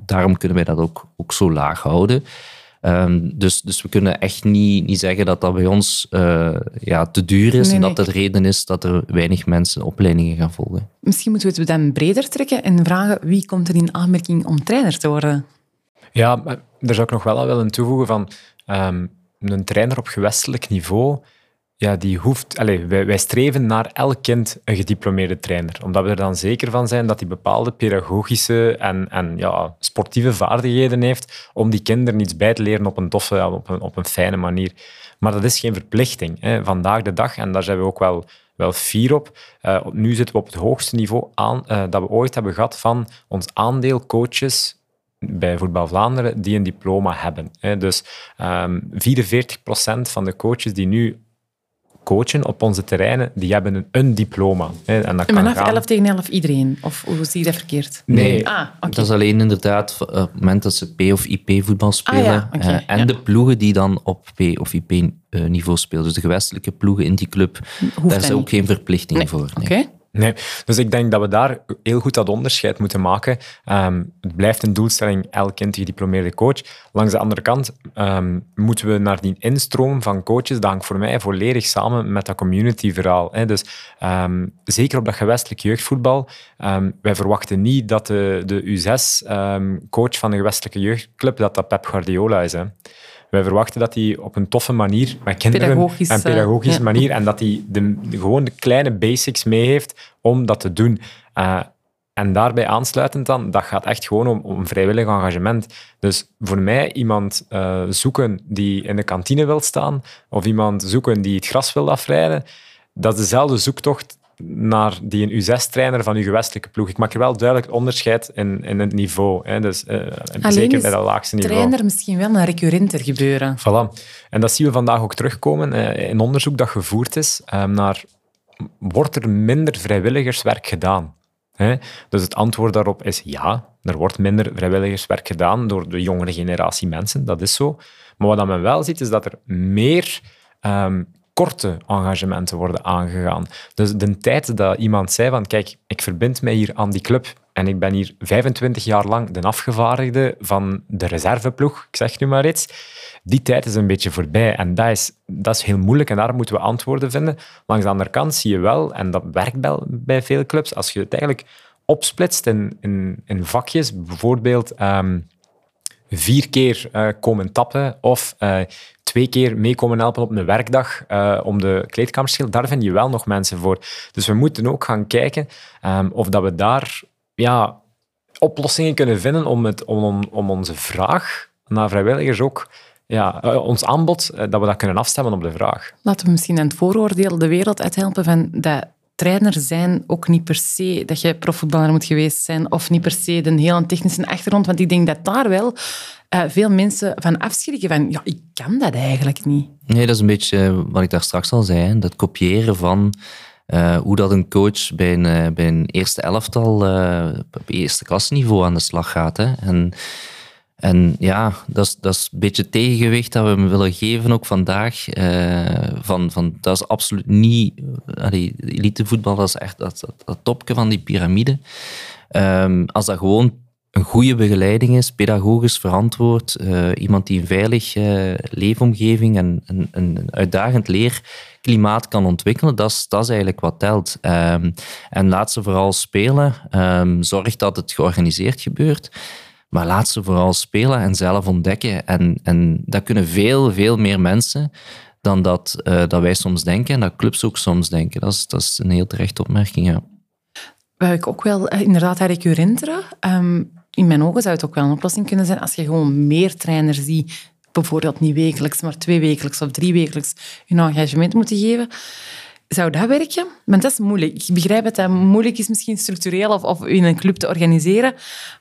Speaker 3: daarom kunnen wij dat ook, ook zo laag houden. Ehm, dus, dus we kunnen echt niet, niet zeggen dat dat bij ons uh, ja, te duur is en dat dat de reden is dat er weinig mensen opleidingen gaan volgen.
Speaker 1: Misschien moeten we het dan breder trekken en vragen wie komt er in aanmerking om trainer te worden?
Speaker 2: Ja, daar zou ik nog wel aan willen toevoegen van um, een trainer op gewestelijk niveau ja, die hoeft, allez, wij, streven naar elk kind een gediplomeerde trainer. Omdat we er dan zeker van zijn dat hij bepaalde pedagogische en, en ja, sportieve vaardigheden heeft om die kinderen iets bij te leren op een toffe, op een, op een fijne manier. Maar dat is geen verplichting. Hè. Vandaag de dag, en daar zijn we ook wel, wel fier op, uh, nu zitten we op het hoogste niveau aan, uh, dat we ooit hebben gehad van ons aandeel coaches bij Voetbal Vlaanderen die een diploma hebben. Dus um, ehm, 44% van de coaches die nu coachen op onze terreinen, die hebben een, een diploma.
Speaker 1: Hè, en dat kan gaan... 11 tegen 11 iedereen? Of hoe zie je dat verkeerd?
Speaker 3: Nee, ah, dat is alleen inderdaad op het moment dat ze P- of IP-voetbal ah, spelen. Ah, ja. en de ploegen die dan op P- of IP-niveau spelen. Dus de gewestelijke ploegen in die club, daar is ook geen verplichting voor.
Speaker 1: Oké.
Speaker 2: Nee, dus ik denk dat we daar heel goed dat onderscheid moeten maken. Um, het blijft een doelstelling, elk kind gediplomeerde coach. Langs de andere kant um, moeten we naar die instroom van coaches, dat hangt voor mij volledig samen met dat community-verhaal. Dus um, zeker op dat gewestelijk jeugdvoetbal, wij verwachten niet dat de, de U6-coach van de gewestelijke jeugdclub, dat dat Pep Guardiola is. Hè. Wij verwachten dat hij op een toffe manier, met kinderen,
Speaker 1: pedagogisch,
Speaker 2: en pedagogische ja. manier, en dat hij de, de, gewoon de kleine basics mee heeft om dat te doen. Uh, en daarbij aansluitend dan, dat gaat echt gewoon om, om vrijwillig engagement. Dus voor mij iemand uh, zoeken die in de kantine wil staan, of iemand zoeken die het gras wil afrijden, dat is dezelfde zoektocht naar die een U6-trainer van uw gewestelijke ploeg. Ik maak er wel duidelijk onderscheid in, in het niveau. Hè. Dus, uh, zeker bij dat laagste niveau.
Speaker 1: trainer misschien wel een recurrenter gebeuren.
Speaker 2: Voilà. En dat zien we vandaag ook terugkomen uh, in onderzoek dat gevoerd is uh, naar wordt er minder vrijwilligerswerk gedaan? Hè? Dus het antwoord daarop is ja, er wordt minder vrijwilligerswerk gedaan door de jongere generatie mensen, dat is zo. Maar wat men wel ziet, is dat er meer um, korte engagementen worden aangegaan. Dus de tijd dat iemand zei van kijk, ik verbind mij hier aan die club en ik ben hier 25 jaar lang de afgevaardigde van de reserveploeg, ik zeg nu maar iets, die tijd is een beetje voorbij. En dat is, dat is heel moeilijk en daar moeten we antwoorden vinden. Langs de andere kant zie je wel, en dat werkt wel bij veel clubs, als je het eigenlijk opsplitst in, in, in vakjes, bijvoorbeeld ehm, vier keer uh, komen tappen of uh, twee keer mee komen helpen op een werkdag uh, om de kleedkamerschil, daar vind je wel nog mensen voor. Dus we moeten ook gaan kijken um, of dat we daar ja, oplossingen kunnen vinden om, het, om, om onze vraag naar vrijwilligers ook ja, ons aanbod, dat we dat kunnen afstemmen op de vraag.
Speaker 1: Laten we misschien aan het vooroordeel de wereld uithelpen van dat trainer zijn ook niet per se dat je profvoetballer moet geweest zijn of niet per se een hele technische achtergrond. Want ik denk dat daar wel uh, veel mensen van afschrikken van ja, ik kan dat eigenlijk niet.
Speaker 3: Nee, dat is een beetje wat ik daar straks al zei. Dat kopiëren van uh, hoe dat een coach bij een, uh, bij een eerste elftal op eerste klasniveau aan de slag gaat. Hè. En en ja, dat is, dat is een beetje het tegengewicht dat we willen geven ook vandaag. Uh, van, van, dat is absoluut niet... Elitevoetbal dat is echt dat, dat, topje van die piramide. Um, als dat gewoon een goede begeleiding is, pedagogisch verantwoord, uh, iemand die een veilig uh, leefomgeving en een, een uitdagend leerklimaat kan ontwikkelen, dat is, dat is eigenlijk wat telt. Um, en laat ze vooral spelen. Um, zorg dat het georganiseerd gebeurt. Maar laat ze vooral spelen en zelf ontdekken. En, en dat kunnen veel, veel meer mensen dan dat, uh, dat wij soms denken en dat clubs ook soms denken. Dat is, dat is een heel terechte opmerking, ja.
Speaker 1: Ik ook wel uh, inderdaad recurrenteren. Um, in mijn ogen zou het ook wel een oplossing kunnen zijn als je gewoon meer trainers ziet, bijvoorbeeld niet wekelijks, maar twee wekelijks of drie wekelijks hun engagement moeten geven. Zou dat werken? Want dat is moeilijk. Ik begrijp dat dat moeilijk is, misschien structureel of, of in een club te organiseren.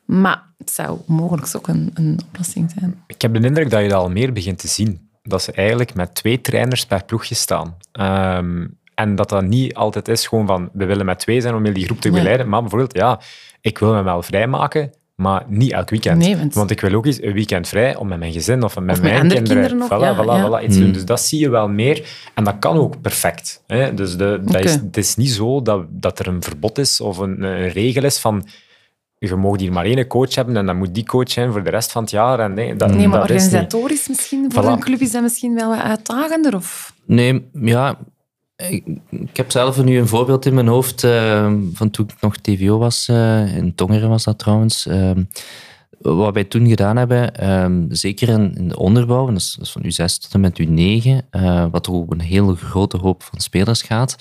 Speaker 1: Maar het zou mogelijk ook een, een oplossing zijn.
Speaker 2: Ik heb de indruk dat je dat al meer begint te zien. Dat ze eigenlijk met twee trainers per ploegje staan. Ehm, en dat dat niet altijd is gewoon van, we willen met twee zijn om heel die groep te begeleiden. Maar bijvoorbeeld, ja, ik wil me wel vrijmaken, maar niet elk weekend.
Speaker 1: Nee, want...
Speaker 2: want... ik wil ook eens een weekend vrij om met mijn gezin of met
Speaker 1: Of met
Speaker 2: mijn
Speaker 1: andere
Speaker 2: kinderen,
Speaker 1: kinderen
Speaker 2: voilà,
Speaker 1: ja,
Speaker 2: voilà,
Speaker 1: ja.
Speaker 2: voilà, iets doen. Dus dat zie je wel meer. En dat kan ook perfect. Hè? Dus de, dat is, het is niet zo dat, dat er een verbod is of een, een regel is van je mag hier maar één coach hebben en dat moet die coach zijn voor de rest van het jaar. En nee, dat,
Speaker 1: Nee, maar
Speaker 2: dat is niet.
Speaker 1: organisatorisch misschien voor
Speaker 2: Voilà.
Speaker 1: een club is dat misschien wel wat uitdagender? Of...
Speaker 3: Nee, ja. Ik, heb zelf nu een voorbeeld in mijn hoofd eh, van toen ik nog TVO was. eh, in Tongeren was dat trouwens. eh, wat wij toen gedaan hebben, eh, zeker in, de onderbouw, van U6 tot en met U9, eh, wat er ook een hele grote hoop van spelers gaat.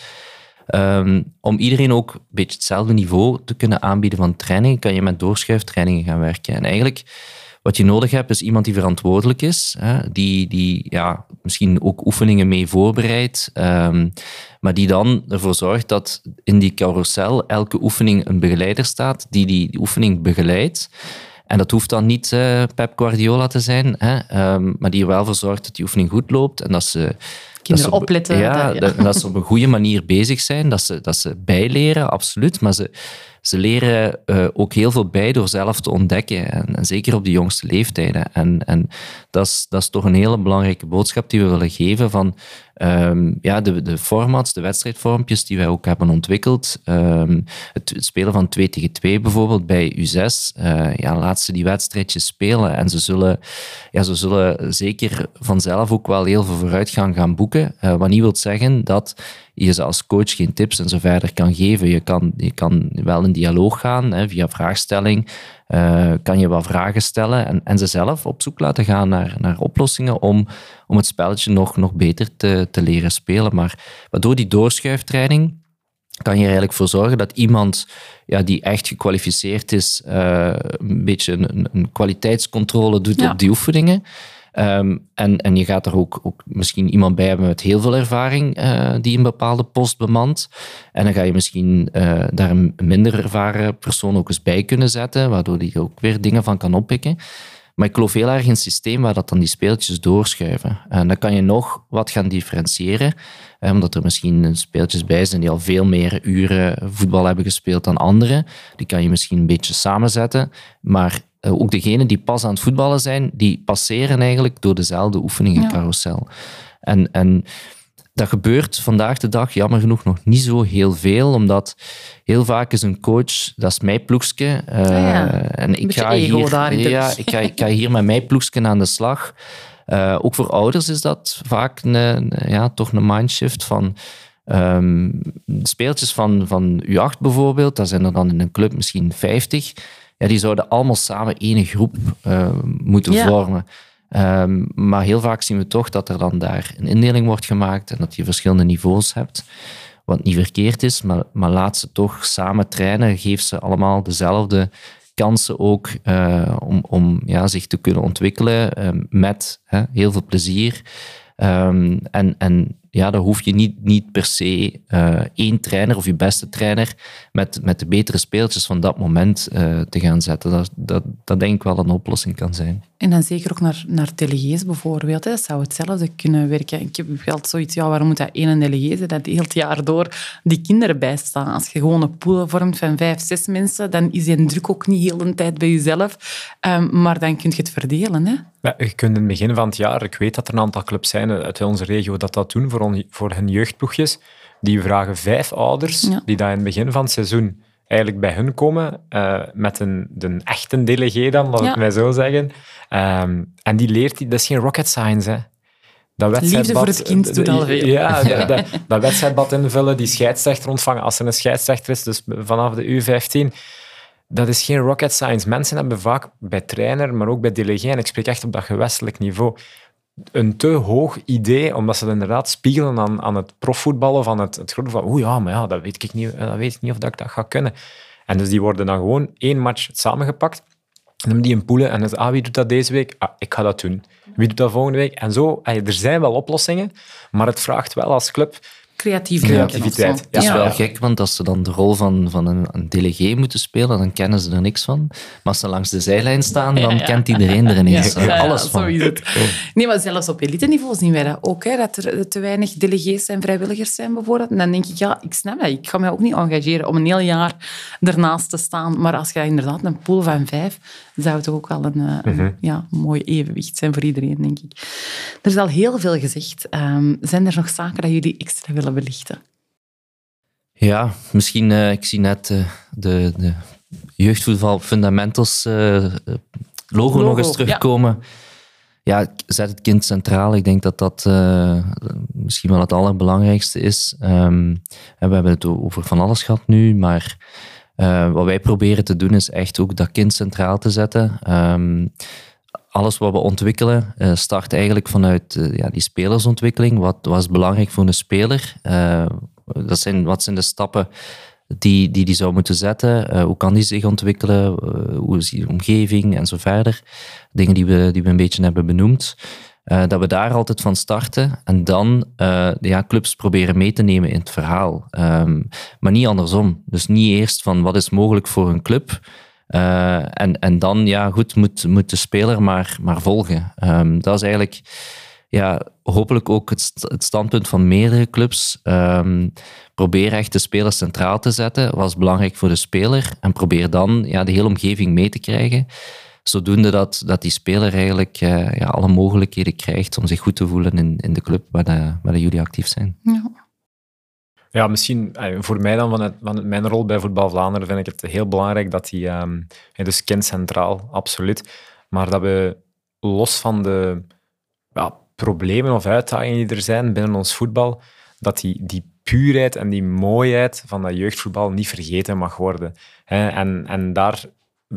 Speaker 3: Ehm, om iedereen ook een beetje hetzelfde niveau te kunnen aanbieden van training, kan je met doorschuiftrainingen gaan werken. En eigenlijk, wat je nodig hebt, is iemand die verantwoordelijk is, hè, die, die ja, misschien ook oefeningen mee voorbereidt, ehm, maar die dan ervoor zorgt dat in die carousel elke oefening een begeleider staat die die, die oefening begeleidt. En dat hoeft dan niet eh, Pep Guardiola te zijn, hè, ehm, maar die er wel voor zorgt dat die oefening goed loopt en dat ze
Speaker 1: Kinderen
Speaker 3: dat ze op-
Speaker 1: opletten,
Speaker 3: Ja,
Speaker 1: dat- ja.
Speaker 3: dat, dat ze op een goede manier bezig zijn, dat ze, dat ze bijleren, absoluut. Maar ze, ze leren eh, ook heel veel bij door zelf te ontdekken. En, en zeker op de jongste leeftijden. En, en dat, is, dat is toch een hele belangrijke boodschap die we willen geven van ehm, ja, de, de formats, de wedstrijdvormpjes die wij ook hebben ontwikkeld. Ehm, het, spelen van 2 tegen 2 bijvoorbeeld bij U6. eh, ja, laat ze die wedstrijdjes spelen. En ze zullen, ja, ze zullen zeker vanzelf ook wel heel veel vooruitgang gaan boeken. Eh, wat niet wil zeggen dat je ze als coach geen tips en zo verder kan geven. Je kan, je kan wel in dialoog gaan hè, via vraagstelling. eh, kan je wel vragen stellen en, en ze zelf op zoek laten gaan naar, naar oplossingen om, om het spelletje nog, nog beter te, te leren spelen. Maar waardoor die doorschuiftraining kan je er eigenlijk voor zorgen dat iemand ja, die echt gekwalificeerd is, eh, een beetje een, een kwaliteitscontrole doet
Speaker 1: Ja.
Speaker 3: op die oefeningen. Ehm, en, en je gaat er ook, ook misschien iemand bij hebben met heel veel ervaring eh, die een bepaalde post bemant. En dan ga je misschien eh, daar een minder ervaren persoon ook eens bij kunnen zetten, waardoor die ook weer dingen van kan oppikken. Maar ik geloof heel erg in een systeem waar dat dan die speeltjes doorschuiven. En dan kan je nog wat gaan differentiëren, eh, omdat er misschien speeltjes bij zijn die al veel meer uren voetbal hebben gespeeld dan anderen. Die kan je misschien een beetje samenzetten. Maar ook degenen die pas aan het voetballen zijn, die passeren eigenlijk door dezelfde oefeningen
Speaker 1: Ja.
Speaker 3: carousel. En, en dat gebeurt vandaag de dag jammer genoeg nog niet zo heel veel, omdat heel vaak is een coach, dat is mijn ploegske. eh,
Speaker 1: ja.
Speaker 3: En ik ga, hier, ja,
Speaker 1: terug.
Speaker 3: ik, ga, ik ga hier met mijn ploegske aan de slag. Eh, ook voor ouders is dat vaak een, ja, toch een mindshift van... ehm, speeltjes van, van U8 bijvoorbeeld, dat zijn er dan in een club misschien 50. Ja, die zouden allemaal samen één groep eh, moeten
Speaker 1: Ja.
Speaker 3: vormen. Ehm, maar heel vaak zien we toch dat er dan daar een indeling wordt gemaakt en dat je verschillende niveaus hebt. Wat niet verkeerd is, maar, maar laat ze toch samen trainen. Geef ze allemaal dezelfde kansen ook eh, om, om ja, zich te kunnen ontwikkelen eh, met hè, heel veel plezier. Ehm, en, en ja, dan hoef je niet, niet per se eh, één trainer of je beste trainer met, met de betere speeltjes van dat moment eh, te gaan zetten. Dat, dat, dat denk ik wel een oplossing kan zijn.
Speaker 1: En dan zeker ook naar, naar delegees bijvoorbeeld. Hè. Dat zou hetzelfde kunnen werken. Ik heb wel zoiets, ja, waarom moet dat één delegé zijn dat heel het jaar door die kinderen bijstaan? Als je gewoon een pool vormt van vijf, zes mensen, dan is die druk ook niet heel de tijd bij jezelf. Ehm, maar dan kun je het verdelen. Hè.
Speaker 2: Ja, je kunt in het begin van het jaar, ik weet dat er een aantal clubs zijn uit onze regio dat dat doen voor, on- voor hun jeugdploegjes. Die vragen vijf ouders
Speaker 1: Ja.
Speaker 2: die daar in het begin van het seizoen eigenlijk bij hun komen, eh, met een, de echte delegé dan, laat
Speaker 1: Ja.
Speaker 2: ik mij zo zeggen. Ehm, en die leert, dat is geen rocket science, hè. Dat
Speaker 1: Liefde voor het kind doet al veel.
Speaker 2: Ja, dat, dat, dat wedstrijdbad invullen, die scheidsrechter ontvangen, als er een scheidsrechter is, dus vanaf de U15, dat is geen rocket science. Mensen hebben vaak bij trainer, maar ook bij delegé, en ik spreek echt op dat gewestelijk niveau, een te hoog idee, omdat ze het inderdaad spiegelen aan, aan het profvoetbal of aan het, het van, oeh ja, maar ja, dat weet, ik niet, dat weet ik niet of dat ik dat ga kunnen. En dus die worden dan gewoon één match samengepakt. En dan die een poelen en dan ah, wie doet dat deze week? Ah, ik ga dat doen. Wie doet dat volgende week? En zo, er zijn wel oplossingen, maar het vraagt wel als club
Speaker 1: creatief
Speaker 2: creativiteit. Ja.
Speaker 3: Het is wel gek, want als ze dan de rol van, van een, een delegé moeten spelen, dan kennen ze er niks van. Maar als ze langs de zijlijn staan, dan kent iedereen er ineens alles van.
Speaker 1: Zo is het. Nee, maar zelfs op elite-niveau zien wij dat ook, hè, dat er te weinig delegees en vrijwilligers zijn bijvoorbeeld. En dan denk ik, ja, ik snap dat. Ik ga mij ook niet engageren om een heel jaar ernaast te staan. Maar als je inderdaad een pool van vijf, zou het ook wel een, uh, mm ja, mooi evenwicht zijn voor iedereen, denk ik. Er is al heel veel gezegd. Um, zijn er nog zaken dat jullie extra willen belichten?
Speaker 3: Ja, misschien, uh, ik zie net uh, de, de jeugdvoetbal fundamentals uh, logo, logo, nog eens terugkomen. Ja. ja. zet het kind centraal. Ik denk dat dat misschien wel het allerbelangrijkste is. Um, we hebben het over van alles gehad nu, maar wat wij proberen te doen is echt ook dat kind centraal te zetten. Um, alles wat we ontwikkelen uh, start eigenlijk vanuit uh, ja, die spelersontwikkeling. Wat was belangrijk voor een speler? Dat zijn, wat zijn de stappen die die, die zou moeten zetten? hoe kan die zich ontwikkelen? hoe is die omgeving en zo verder? Dingen die we, die we een beetje hebben benoemd. Dat we daar altijd van starten en dan ja, clubs proberen mee te nemen in het verhaal. Um, maar niet andersom. Dus niet eerst van wat is mogelijk voor een club, uh, en, en dan, ja, goed, moet, moet de speler maar, maar volgen. Um, dat is eigenlijk ja, hopelijk ook het, standpunt van meerdere clubs. Um, probeer echt de speler centraal te zetten, wat is belangrijk voor de speler. En probeer dan ja, de hele omgeving mee te krijgen. Zodoende dat, dat die speler eigenlijk uh, ja, alle mogelijkheden krijgt om zich goed te voelen in, in de club waar, de, waar de jullie actief zijn.
Speaker 1: Ja.
Speaker 2: Ja, misschien eh, voor mij dan, van, het, van mijn rol bij Voetbal Vlaanderen, vind ik het heel belangrijk dat die, um, dus kind centraal, absoluut, maar dat we los van de ja, problemen of uitdagingen die er zijn binnen ons voetbal, dat die, die puurheid en die mooiheid van dat jeugdvoetbal niet vergeten mag worden. En, en daar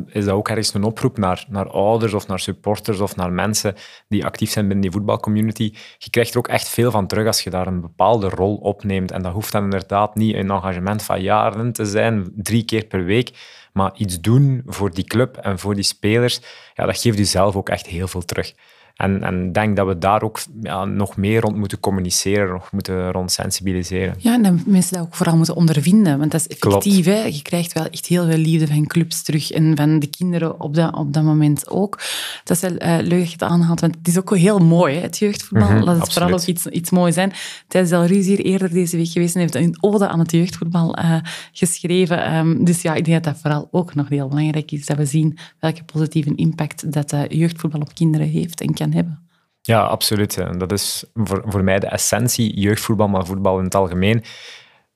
Speaker 2: is dat ook ergens een oproep naar, naar ouders of naar supporters of naar mensen die actief zijn binnen die voetbalcommunity. Je krijgt er ook echt veel van terug als je daar een bepaalde rol opneemt. En dat hoeft dan inderdaad niet een engagement van jaren te zijn, drie keer per week, maar iets doen voor die club en voor die spelers. Ja, dat geeft je zelf ook echt heel veel terug. En, en ik denk dat we daar ook ja, nog meer rond moeten communiceren, nog moeten rond sensibiliseren.
Speaker 1: Ja, en dat mensen dat ook vooral moeten ondervinden. Want dat is effectief. Hè? Je krijgt wel echt heel veel liefde van clubs terug en van de kinderen op dat, op dat moment ook. Dat is wel uh, leuk dat je het aanhaalt, want het is ook heel mooi, hè, het jeugdvoetbal. Mm Laat het vooral ook iets, iets moois zijn. Tijdens Del Ruiz hier eerder deze week geweest en heeft een ode aan het jeugdvoetbal uh, geschreven. Um, dus ja, ik denk dat dat vooral ook nog heel belangrijk is, dat we zien welke positieve impact dat uh, jeugdvoetbal op kinderen heeft en hebben.
Speaker 2: Ja, absoluut. Dat is voor, voor mij de essentie, jeugdvoetbal, maar voetbal in het algemeen.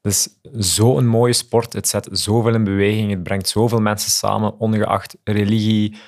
Speaker 2: Het is zo'n mooie sport. Het zet zoveel in beweging. Het brengt zoveel mensen samen, ongeacht religie, uh,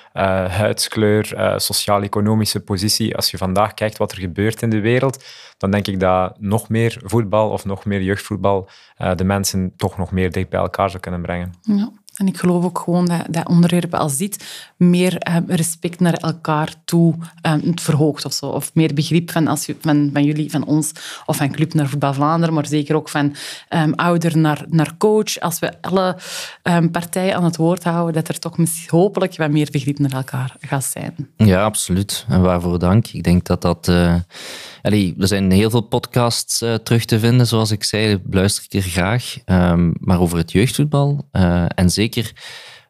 Speaker 2: huidskleur, uh, sociaal-economische positie. Als je vandaag kijkt wat er gebeurt in de wereld, dan denk ik dat nog meer voetbal of nog meer jeugdvoetbal uh, de mensen toch nog meer dicht bij elkaar zou kunnen brengen.
Speaker 1: Ja. En ik geloof ook gewoon dat, dat onderwerpen als dit meer eh, respect naar elkaar toe eh, verhoogt of zo. Of meer begrip van, als, van, van jullie, van ons, of van Club naar Voetbal Vlaanderen, maar zeker ook van um, ouder naar, naar coach. Als we alle um, partijen aan het woord houden, dat er toch hopelijk wat meer begrip naar elkaar gaat zijn.
Speaker 3: Ja, absoluut. En waarvoor dank. Ik denk dat dat... Uh Er zijn heel veel podcasts uh, terug te vinden, zoals ik zei, luister ik er graag. Um, maar over het jeugdvoetbal uh, en zeker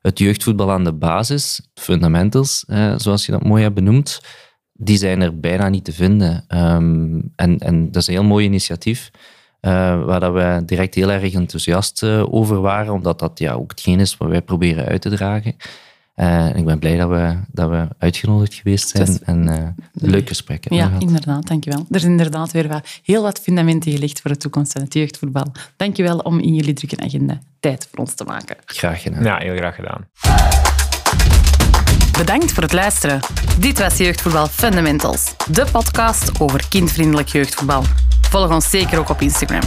Speaker 3: het jeugdvoetbal aan de basis, fundamentals, uh, zoals je dat mooi hebt benoemd, die zijn er bijna niet te vinden. Um, en, en dat is een heel mooi initiatief. waar dat we direct heel erg enthousiast over waren, omdat dat ja, ook hetgeen is wat wij proberen uit te dragen. Uh, ik ben blij dat we, dat we uitgenodigd geweest zijn en uh, leuk gesprek
Speaker 1: Ja, gehad. inderdaad, dankjewel. Er is inderdaad weer wat, heel wat fundamenten gelegd voor de toekomst van het jeugdvoetbal. Dankjewel om in jullie drukke agenda tijd voor ons te maken.
Speaker 3: Graag gedaan.
Speaker 2: Ja, heel graag gedaan.
Speaker 1: Bedankt voor het luisteren. Dit was Jeugdvoetbal Fundamentals, de podcast over kindvriendelijk jeugdvoetbal. Volg ons zeker ook op Instagram.